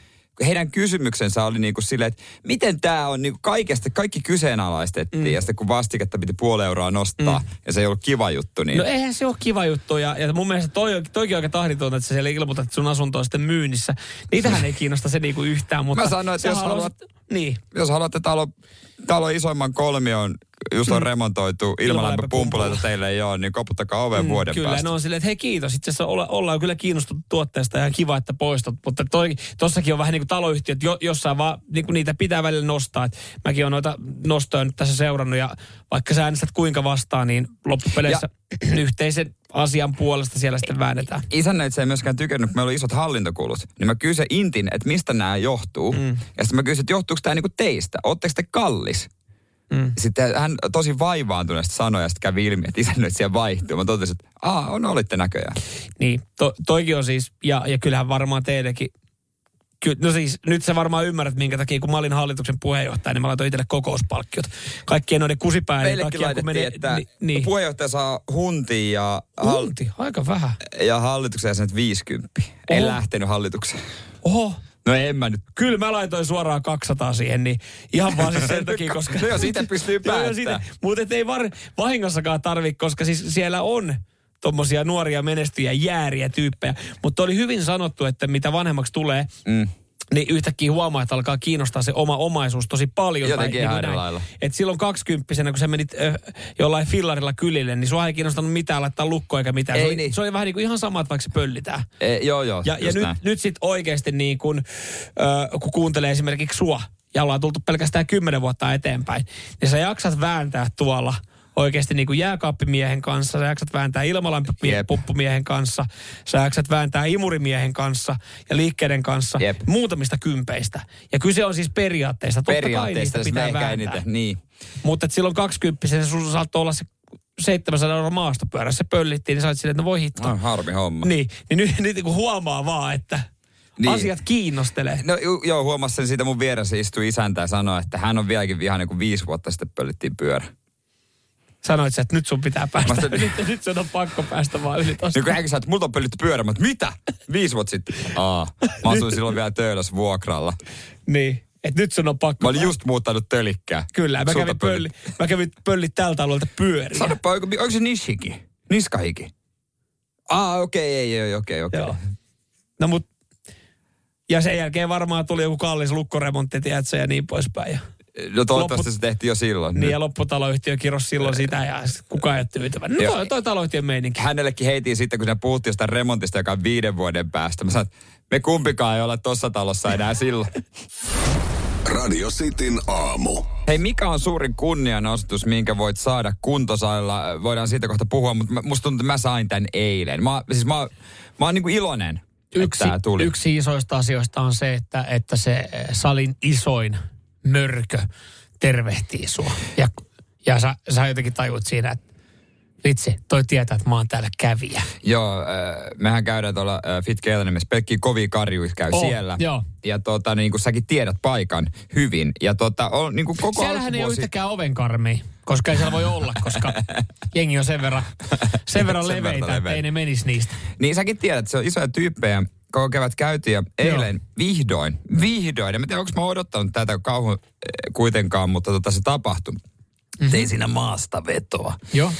Heidän kysymyksensä oli niinku silleen, että miten tämä on niinku kaikesta, kaikki kyseenalaistettiin. Mm. Ja sitten kun vastiketta piti puoli euroa nostaa mm. ja se ei ollut kiva juttu, niin... No eihän se ole kiva juttu ja, ja mun mielestä toi, toikin aika tahditonta, että sä siellä ilmoitat, että sun asunto on sitten myynnissä. Niitähän ei kiinnosta se niinku yhtään, mutta... Mä sanoin, että jos haluaisit- haluat- Niin. Jos haluatte talo, talo isoimman kolmion, just on remontoitu, ilmalämpöpumpuleita teille ei ole, niin koputtakaa oven vuoden Mm, Kyllä, päästä. ne on silleen, että hei kiitos. Itse asiassa olla, ollaan kyllä kiinnostunut tuotteesta ja kiva, että poistot. Mutta toi, tossakin on vähän niin kuin taloyhtiöt, jo, jossain vaan niin kuin niitä pitää välillä nostaa. Et mäkin olen noita nostoja nyt tässä seurannut ja vaikka sä äänestät kuinka vastaan, niin loppupeleissä [clears throat] yhteisen asian puolesta siellä sitten väännetään. isännöitsijä ei myöskään tykännyt, kun meillä oli isot hallintokulut. Niin mä kysyin Intin, että mistä nämä johtuu. Mm. Ja sitten mä kysyin, että johtuuko tämä niinku teistä? Oletteko te kallis? Mm. Sitten hän tosi vaivaantuneesti sanoi ja sitten kävi ilmi, että isännöitsijä vaihtuu. Mä totesin, että aa, on olitte näköjään. Niin, to, toikin on siis, ja, ja kyllähän varmaan teillekin, Ky, no siis, nyt sä varmaan ymmärrät, minkä takia, kun mä olin hallituksen puheenjohtaja, niin mä laitoin itselle kokouspalkkiot. Kaikkien noiden kusipäiden takia, kun laitettiin, että ni, niin. puheenjohtaja saa huntia ja, hal- Hunti, aika vähän. ja hallituksen jäsenet 50. En Oho. lähtenyt hallitukseen. Oho, No en mä nyt. Kyllä mä laitoin suoraan 200 siihen, niin ihan vaan siis sen takia, [laughs] koska... No jos itse pystyy päättämään. Mutta ei var, vahingossakaan tarvi, koska siis siellä on tommosia nuoria menestyjä, jääriä tyyppejä. Mutta oli hyvin sanottu, että mitä vanhemmaksi tulee, Mm. Niin yhtäkkiä huomaa, että alkaa kiinnostaa se oma omaisuus tosi paljon. Jotenkin niin eri näin. lailla. Et silloin kaksikymppisenä, kun sä menit ö, jollain fillarilla kylille, niin sua ei kiinnostanut mitään laittaa lukkoa eikä mitään. Ei se, oli, niin. se oli vähän niin kuin ihan sama, että vaikka se pöllitään. E, joo, joo. Ja, ja nyt, nyt sitten oikeasti niin kun, ö, kun kuuntelee esimerkiksi sua, ja ollaan tultu pelkästään kymmenen vuotta eteenpäin, niin sä jaksat vääntää tuolla oikeasti niin kuin jääkaappimiehen kanssa, sä jaksat vääntää Jep. ilmalämpöpumppumiehen kanssa, sä jaksat vääntää imurimiehen kanssa ja liikkeiden kanssa Jep. muutamista kympeistä. Ja kyse on siis periaatteista. Totta kai Periaatteessa niistä tässä pitää eniten. Niin. Mutta silloin 20 se sun saattoi olla se 700 euroa maastopyörä, se pöllittiin, niin sä silleen, että no voi hitto. No, harmi homma. Niin, niin nyt, nyt kun huomaa vaan, että Niin. asiat kiinnostelee. No joo, huomasin siitä mun vieressä istui isäntä ja sanoi, että hän on vieläkin vihainen, kun viisi vuotta sitten pöllittiin pyörä. Sanoit sä, että nyt sun pitää päästä. Mä sanoin- nyt, nyt sun on pakko päästä vaan yli tosta. Niin sanoi, että multa on pöllitty pyörä, mutta mitä? Viisi vuotta sitten. Aa, mä asuin silloin vielä töölös vuokralla. Niin, että nyt sun on pakko. Mä olin just muuttanut tölikkää. Kyllä, mä kävin, pölli, mä kävin pöllit tältä alueelta pyöriä. Sanopa, onko, onko se nishiki? Niskahiki? Aa, okei, ei, ei, okei, okei. Joo. No mut, ja sen jälkeen varmaan tuli joku kallis lukkoremontti, tiedätkö, ja niin poispäin. Ja, No toivottavasti Loppu- se tehtiin jo silloin. niin Nyt ja lopputaloyhtiö kirosi silloin sitä ja kukaan ei ole tyytyväinen. No toi, toi taloyhtiön meininki. hänellekin heitiin sitten, kun se puhuttiin jostain remontista, joka on viiden vuoden päästä. Mä sanoin, että me kumpikaan ei olla tuossa talossa enää silloin. [laughs] Radio Cityn aamu. Hei, mikä on suurin kunnianostus, minkä voit saada kuntosailla? Voidaan siitä kohta puhua, mutta mä- musta tuntuu, että mä sain tämän eilen. Mä, siis mä, mä oon niinku iloinen, Yksi, tuli. yksi isoista asioista on se, että, että se salin isoin mörkö tervehtii sua. Ja, ja sä, sä jotenkin tajuut siinä, että vitsi, toi tietää, että mä oon täällä kävijä. Joo, äh, mehän käydään tuolla äh, Fit Keilaniemessä. Pelkkiä kovia karjuja käy Oh, siellä. joo. Ja tota, niin kuin säkin tiedät paikan hyvin. Ja tota, on, niin kuin koko Siellähän ei ole alkuvuosi- yhtäkään ovenkarmia, koska ei siellä voi olla, koska [laughs] jengi on sen verran, sen verran Sen verran leveitä, että leveä. ei ne menisi niistä. Niin säkin tiedät, että se on isoja tyyppejä. Koko kevät käytiin ja eilen vihdoin, vihdoin, en tiedä onko mä odottanut tätä kauhun eh, kuitenkaan, mutta tota, se tapahtui. Mm-hmm. Tein siinä maasta vetoa. Joo.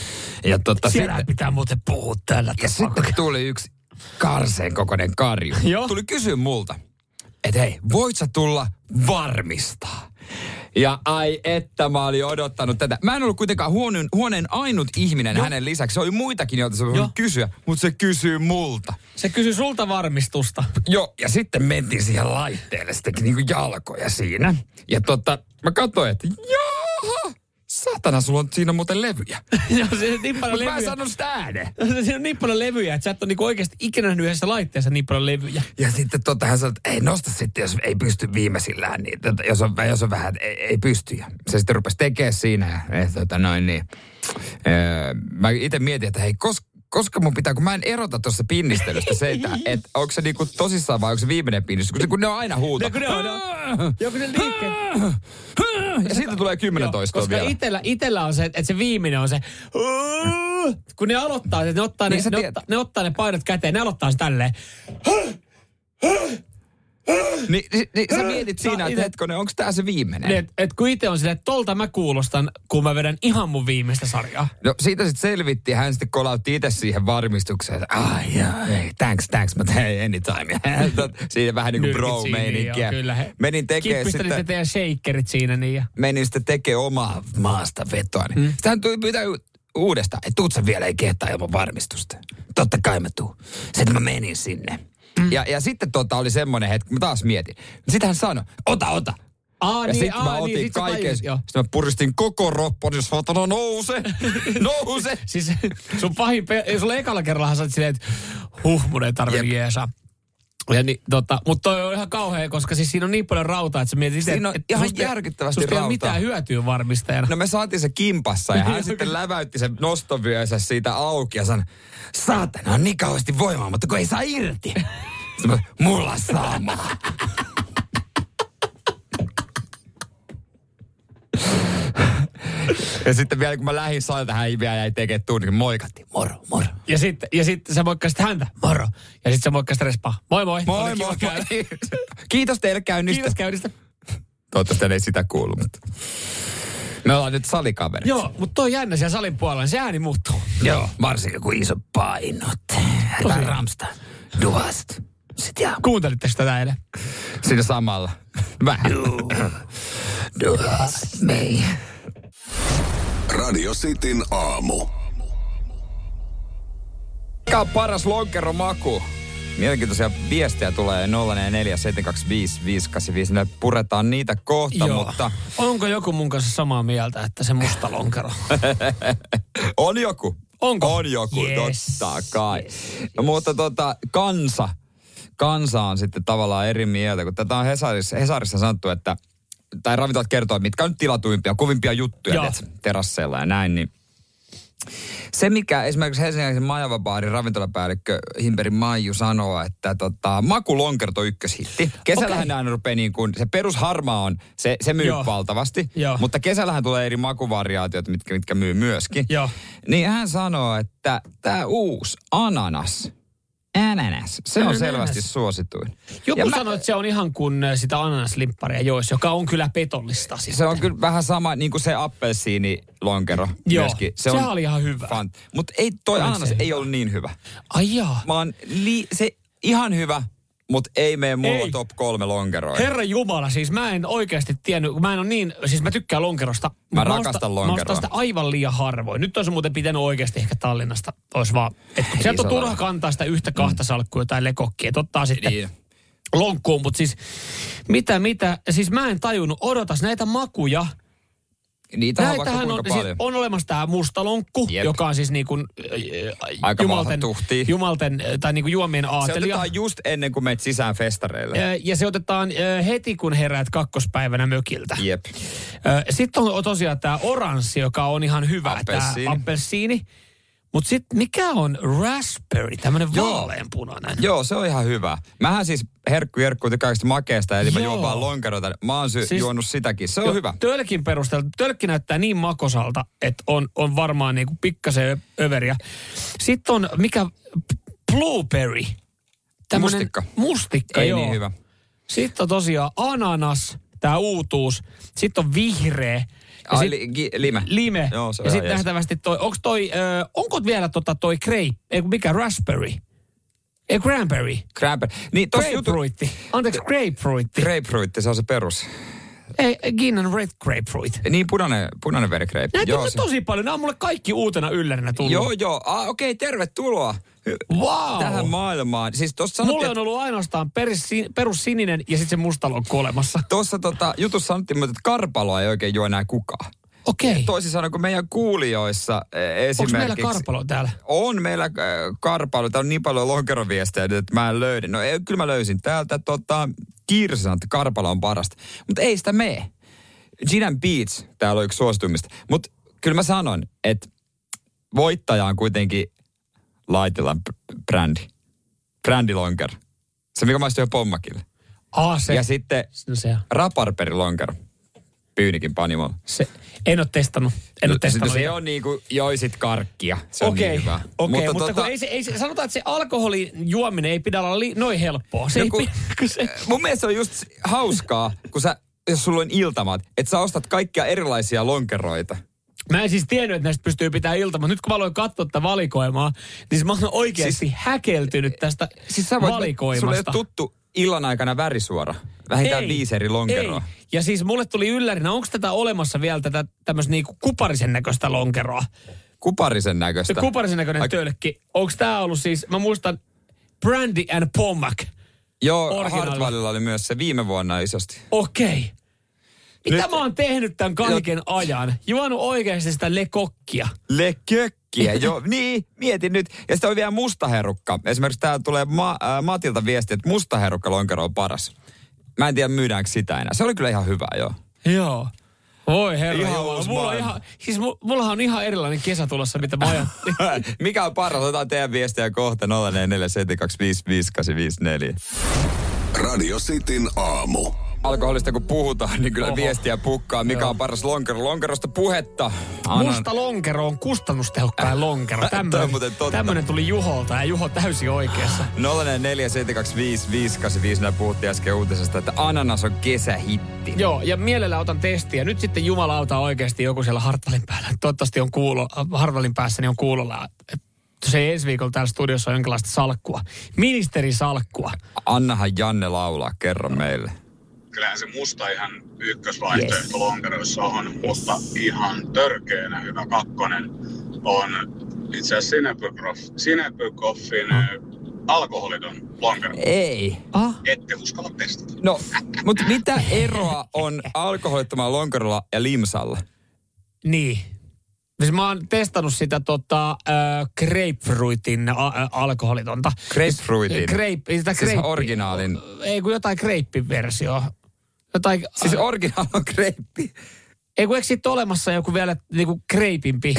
Ja tota, Siellä sitten, pitää muuten puhua tällä ja sitten tuli yksi karseen kokoinen karju. Joo. Tuli kysyä multa, että hei, voit sä tulla varmistaa? Ja ai että mä olin odottanut tätä. Mä en ollut kuitenkaan huoneen, huoneen ainut ihminen Joo. hänen lisäksi. Se oli muitakin, joita se voi kysyä, mutta se kysyy multa. Se kysyi sulta varmistusta. Joo, ja sitten mentiin siihen laitteelle, sitten teki niinku jalkoja siinä. Ja tota, mä katsoin, että jaha, satana, sulla on siinä muuten levyjä. [laughs] Joo, se on niin paljon Mutta mä en levyjä. sanonut sitä ääneen. [laughs] Siinä on niin paljon levyjä, että sä et ole niinku oikeasti ikinä nähnyt yhdessä laitteessa niin paljon levyjä. Ja sitten tota, hän sanoi, että ei nosta sitten, jos ei pysty viimeisillään, niin tota, jos, on, jos on vähän, että ei, ei pysty. Ja se sitten rupesi tekemään siinä, ja, ja tota, noin niin. Öö, mä itse mietin, että hei, kos, koska mun pitää, kun mä en erota tuossa pinnistelystä se, että et, onko se niinku tosissaan vai onko se viimeinen pinnistys, kun, se, kun ne on aina huuto. Ne kun ne on, ne Joku ne. Ja siitä tulee 10 Joo, toistoa koska vielä. Itellä, itellä on se, että se viimeinen on se, kun ne aloittaa, että ne ottaa, Niin ne, sä ne, ottaa, ne ottaa ne painot käteen, ne aloittaa se tälleen. Niin, niin, niin sä mietit siinä, että hetkonen, onko tää se viimeinen? Niin, Et, et kun itse on silleen, että tolta mä kuulostan, kun mä vedän ihan mun viimeistä sarjaa. No siitä sitten selvitti, hän sitten kolautti itse siihen varmistukseen, että ai jaa, ei, thanks, thanks, mutta hei, anytime. [laughs] siinä vähän niin kuin kyllä he- Menin tekee Kippistelin sitten, sitten teidän shakerit siinä niin ja... menin sitten tekee omaa maasta vetoa. Niin. Mm. Sitten hän tuli pyytää uudestaan, että tuut sä vielä ei kehtaa ilman varmistusta. Totta kai mä tuun. Sitten mä menin sinne. Mm. Ja, ja sitten tota oli semmoinen hetki, kun mä taas mietin. Sitten hän sanoi, ota, ota. Aa, Ja niin, sitten mä aa, otin niin, sit kaiken. Sitten mä puristin koko roppon, jos saatana nouse, [laughs] nouse. Siis sun pahin, pe- sulla ekalla kerralla sä silleen, että huh, mun ei tarvitse jeesaa. Ja niin, tota, mutta toi on ihan kauhea, koska siis siinä on niin paljon rautaa, että sä mietit itse, Siinä on että ihan susta ei- järkyttävästi susta ei ole rautaa. mitään hyötyä varmistajana. No me saatiin se kimpassa ja hän sitten läväytti sen nostovyönsä siitä auki ja sanoi, saatana on niin kauheasti voimaa, mutta kun ei saa irti. [laughs] Mulla sama. [laughs] ja sitten vielä kun mä lähdin salilta, hän vielä jäi tekemään tunnin, niin moikattiin, moro, moro. Ja sitten ja sit sä moikkasit häntä, moro. Ja sitten sä moikkasit respaa, moi moi. Moi, Oli moi, moi. [laughs] Kiitos teille käynnistä. Kiitos käynnistä. Toivottavasti ei sitä kuulu, mutta... Me ollaan nyt salikaverit. Joo, mutta toi on jännä siellä salin puolella, se ääni muuttuu. Joo, varsinkin kun iso painot. Jotain ramsta. Duast. Sitten ja Kuuntelitteko tätä eilen? siinä samalla. Vähän. Duast. Mei. Radio Cityn aamu. Mikä on paras lonkero maku? Mielenkiintoisia viestejä tulee 044 725 585. Ne puretaan niitä kohta, mutta Onko joku mun kanssa samaa mieltä, että se musta lonkero? [laughs] on joku. Onko? On joku, Yes, totta kai. yes, No, mutta tota, kansa, kansa on sitten tavallaan eri mieltä, kun tätä on Hesarissa, Hesarissa sanottu, että, tai ravintolat kertoo, mitkä on nyt tilatuimpia, kovimpia juttuja tiedätkö, terasseilla ja näin, niin se, mikä esimerkiksi Helsingin Majava-baarin ravintolapäällikkö Himperi Maiju sanoo, että tota, makulonkerto ykköshitti. Kesällähän okay. aina rupeaa niin kuin, se perusharmaa on, se, se myy Joo. valtavasti, Joo. mutta kesällähän tulee eri makuvariaatiot, mitkä, mitkä myy myöskin. Joo. Niin hän sanoo, että tämä uusi ananas, ananas, se on Ananas. selvästi suosituin. Joku Ja mä- sanoi, että se on ihan kuin äh, sitä ananaslimpparia jois, joka on kyllä petollista. Siis. Se on kyllä vähän sama niin kuin se appelsiinilonkero Joo, myöskin. sehän oli ihan hyvä. Mutta ei, toi Oliko ananas se ei hyvä? ollut niin hyvä. Ai jaa. Mä oon li- se ihan hyvä, mutta ei mene mulla Ei. top kolme lonkeroa. Herra Jumala, siis mä en oikeasti tiennyt, mä en ole niin, siis mä tykkään lonkerosta. Mä rakastan ostan- Mä lonkeroa. ostan sitä aivan liian harvoin. Nyt olisi muuten pitänyt oikeasti ehkä Tallinnasta, olisi vaan, että sieltä on turha kantaa sitä yhtä kahta salkkua tai lekokkia, että ottaa sitten Niin. lonkkuun, mutta siis mitä, mitä, siis mä en tajunnut, odotas näitä makuja. Niitä on vaikka kuinka on, siis paljon. on olemassa tämä musta lonkku, Jep. joka on siis niin kuin, äh, Aika jumalten, jumalten, äh, tai niin kuin juomien se aatelia. otetaan just ennen kuin menet sisään festareille. Ö, Ja se otetaan ö, heti, kun heräät kakkospäivänä mökiltä. Jep. Sitten on tosiaan tämä oranssi, joka on ihan hyvä. Appelsiini. Tämä appelsiini. Mutta sitten mikä on raspberry, tämmöinen vaaleanpunainen? Joo, se on ihan hyvä. Mähän siis herkku tykkään sitä makeasta, eli mä Joo. juon vaan lonkeroita. Mä oon sy- Siis- juonut sitäkin. Se on Jo, hyvä. Tölkin perusteella. Tölkki näyttää niin makosalta, että on, on varmaan niinku pikkasen ö- överiä. Sitten on mikä blueberry. Tämmönen Mustikka. Mustikka, Ei joo. niin hyvä. Sitten on tosiaan ananas, tämä uutuus. Sitten on vihreä. Ja Ai, sit- li, gi, lime. Lime. Joo, se ja sitten nähtävästi toi, onko toi, ö, onko vielä tota toi grape, ei mikä, raspberry? Ei, cranberry. Cranberry. Niin tossa jutu... Grapefruitti. Anteeksi, grapefruitti. Grapefruit, se on se perus. Ei, gin and red grapefruit. Niin punainen, punainen verigrape. Näitä on se- tosi paljon. Nämä on mulle kaikki uutena ylläränä tullut. Joo, joo. Ah, okei, tervetuloa. Hy- Wow. Tähän maailmaan. Siis tuossa Mulle sanottiin, on ollut ainoastaan perus, perussininen ja sitten se mustalokku olemassa. tuossa tota, jutussa sanottiin, että karpaloa ei oikein juo enää kukaan. Okei. Toisin sanoen, kun meidän kuulijoissa eh, Onko esimerkiksi... meillä karpalo täällä? On meillä äh, karpailu. Täällä on niin paljon lonkeroviestejä, että mä en löydä. No ei, kyllä mä löysin. Täältä tota, Kiirsi sanoi, että karpalo on parasta. Mutta ei sitä mene. Gin and Beats, täällä on yksi suosituimmista. Mutta kyllä mä sanon, että voittaja on kuitenkin Laitilan brändi. Brändilonkero. Se, mikä maistuu jo pommakille. Ah, se. Ja sitten no se, raparperilonkero. Pyynikin panimolla. se. En ole testannut. En ole No, testannut. se on niinku joisit karkkia. Se on Okei, niin hyvä. okei, mutta, mutta tota- kun ei se, ei se, sanotaan, että se alkoholin juominen ei pidä olla li, noin helppoa. Se No kun- pidä, kun se, Mun mielestä se on just hauskaa, kun sä, jos sulla on iltamat, että sä ostat kaikkia erilaisia lonkeroita. Mä en siis tiennyt, että näistä pystyy pitämään ilta, mutta nyt kun mä aloin katsoa tätä valikoimaa, niin siis mä oon oikeasti siis, häkeltynyt tästä Siis sä voit, sulla ei valikoimasta. ole tuttu illan aikana värisuora. Vähintään Ei, viisi eri lonkeroa. Ei. Ja siis mulle tuli yllärinä, onko tätä olemassa vielä tätä tämmöistä niinku kuparisen näköistä lonkeroa? Kuparisen Se näköistä. kuparisen näköinen Ai- tölkki. Onko tää ollut siis, mä muistan, Brandy and Pommac. Joo. Hartwallilla oli myös se viime vuonna isosti. Okei. Mitä Nyt- mä oon tehnyt tämän kaiken ajan? Juonut oikeasti sitä lekokkia. Le kökkiä, joo. [laughs] niin, mietin nyt. Ja sitten oli vielä mustaherukka. Esimerkiksi täällä tulee Ma- äh, Matilta viesti, että mustaherukka lonkero on paras. Mä en tiedä myydäänkö sitä enää. Se oli kyllä ihan hyvä, joo. Joo. Voi herra Ihan Jumala, mulla on ihan, siis mu- mullahan on ihan erilainen kesä tulossa, mitä mä ajattelin. [laughs] Mikä on paras? Otetaan teidän viestiä kohta 0447255854. Radio Cityn aamu. Alkoholista kun puhutaan, niin kyllä Oho. viestiä pukkaa. Mikä on paras lonkero? Lonkerosta puhetta. Annan- Musta lonkero on kustannustehokkain lonkero. [laughs] Toi on Tämmönen, tämmönen tuli Juholta ja Juho täysin oikeassa. [gasps] 0447255854. Nää puhuttiin äsken uutisesta, että ananas on kesähitti. Joo, ja mielellä otan testiä. Nyt sitten jumalauta oikeasti joku siellä Hartwallin päällä. Toivottavasti on kuulo, Hartwallin päässä, niin on kuulolla. Se ensi viikolla täällä studiossa on jonkinlaista salkkua. Ministerisalkkua. Annahan Janne laulaa, kerro meille. Kyllähän se musta ihan ykkösvaihtoehto yes. lonkeroissa on, mutta ihan törkeänä hyvä kakkonen on itse asiassa Sinebrykoffin mm. alkoholiton lonkero. Ei. Ah? Ette uskalla testata. No, mutta mitä eroa on alkoholittomalla lonkerolla ja limsalla? Niin. Siis mä oon testannut sitä tota, äh, grapefruitin a- ä, alkoholitonta. Grapefruitin? Grape, sitä Siis grape, originaalin. Ei kun jotain grape-versio. Jotain, Siis originaal on kreippi. ei kun eikö siitä ole olemassa joku vielä niinku greipimpi?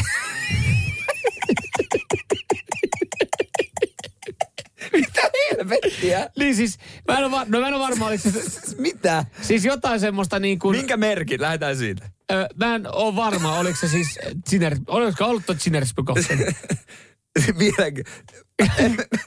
Mitä helvettiä? niin siis, mä en ole, var- no mä en ole varma, oliko se, Mitä? siis jotain semmoista niin kuin, Minkä merkin? Lähdetään siitä. ö, mä en ole varma, oliko se siis Ziner, olisiko ollut tuo Zinersbykoffin? [laughs] Vieläkö? [laughs]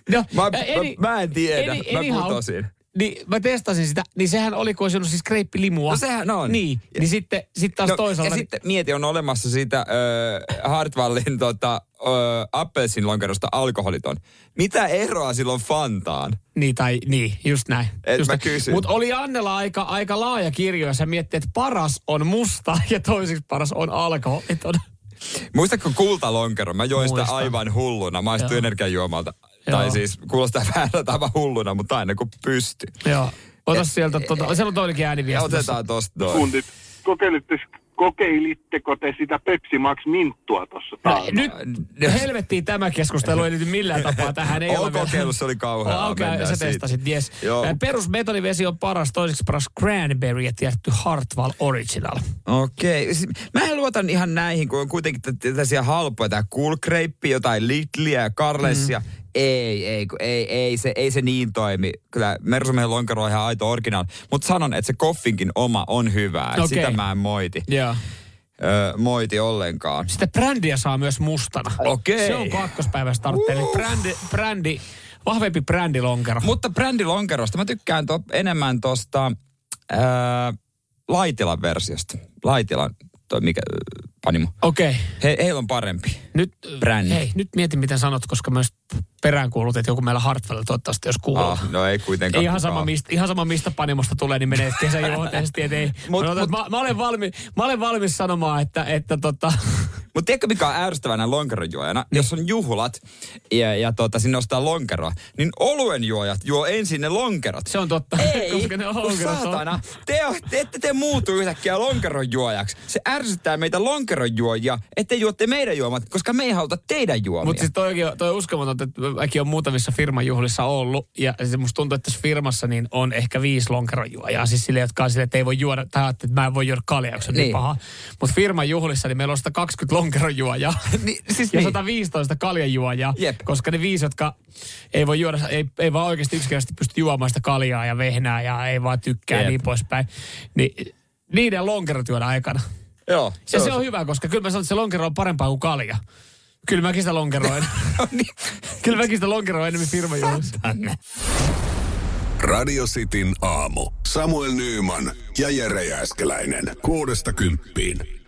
No, Mä, ä, mä, mä en tiedä. any- mä putosin. Niin mä testasin sitä, niin sehän oli, kun olisi ollut siis kreippilimua. No sehän on. Niin, niin sitten sit taas No, toisaalta... ja sitten mieti, on olemassa siitä äh, Hartwallin [laughs] tota, äh, appelsin lonkerosta alkoholiton. Mitä eroa silloin Fantaan? Niin, tai niin, just näin. Et just mä kysyn. Mutta oli Annella aika, aika laaja kirjo, ja sä miettii, että paras on musta [laughs] ja toiseksi paras on alkoholiton. Muistatko kultalonkero? Mä join sitä Muistan. aivan hulluna. Joo. energiajuomalta. Joo. Tai siis kuulostaa [laughs] vähän aivan hulluna, mutta aina kun pysty. Joo. Ota sieltä, tota, siellä on toinenkin Ja ääniviesti. otetaan tosta noin. Kuntit, kokeilitte, kokeilitteko te sitä Pepsi Max Minttua tuossa No, nyt helvettiin tämä keskustelu ei liity millään tapaa tähän. Ei [laughs] ole kokeillut, se oli kauheaa. Okei, Mennään sä siitä. testasit, yes. Joo. Perusbetonivesi on paras, toiseksi paras cranberry ja tietty Hartwall Original. Okei. Siis Mä en luotan ihan näihin, kun on kuitenkin tä- tällaisia halpoja. Tämä Cool Grape, jotain Lidliä ja Carlesia. Mm. Ei, ei, ei, ei, se, ei se niin toimi. Kyllä Mersumiehen lonkero on ihan aito originaali. Mutta sanon, että se koffinkin oma on hyvää. Okay. Sitä mä en moiti, Joo. öö, moiti ollenkaan. Sitä brändiä saa myös mustana. Okei. Se on kakkospäivän startteri. Uh. Brändi, brändi, vahvempi brändilonkero. Mutta brändilonkerosta mä tykkään to, enemmän tosta öö, Laitilan versiosta. Laitilan, toi mikä, panimo. Okei. Okay. He, heillä on parempi. Nyt, Brändi. hei, nyt mietin miten sanot, koska myös peräänkuulut, että joku meillä Hartwell toivottavasti jos kuuluu. Ah, no ei kuitenkaan. Ei ihan sama, mistä, ihan sama mistä panimosta tulee, niin menee kesäjuonteisesti. Et ei. Mut- mä, otan, mut- mä, mä, olen valmi, mä olen valmis sanomaan, että, että tota, Mutta tiedätkö mikä on ärsyttävänä lonkerojuojana? Jos on juhlat ja, ja tota, sinne ostaa lonkeroa, niin oluen juojat juo ensin ne lonkerot. se on totta. Ei, [laughs] koska ne on saatana. Te, te ette te muutu yhtäkkiä lonkerojuojaksi. Se ärsyttää meitä lonkerojuojia, ettei juotte meidän juomat, koska me ei haluta teidän juomia. Mutta siis toi, toi on uskomaton, että mäkin on muutamissa firman juhlissa ollut. Ja se musta tuntuu, että tässä firmassa niin on ehkä viisi lonkerojuojaa. Siis sille, jotka on sille, että ei voi juoda, tai että mä en voi juoda kaljaa, se on niin, Niin. paha. Mutta firman juhlissa, niin meillä on 120 lonkerojuojaa. [laughs] Niin, siis ja niin. 115 kaljajuojaa. Jep. Koska ne viisi, jotka ei voi juoda, ei, ei vaan oikeasti yksinkertaisesti pysty juomaan sitä kaljaa ja vehnää ja ei vaan tykkää Jep. ja niin poispäin. Niin niiden lonkerot juoda aikana. Joo. Se, se on hyvä, koska kyllä mä sanon, että se lonkero on parempaa kuin kalja. Kyllä mäkin sitä lonkeroin. [laughs] kyllä mäkin sitä lonkeroin enemmän firmajuomassa. Radio Cityn aamu. Samuel Nyyman ja Jere Jääskeläinen. Kuudesta kymppiin.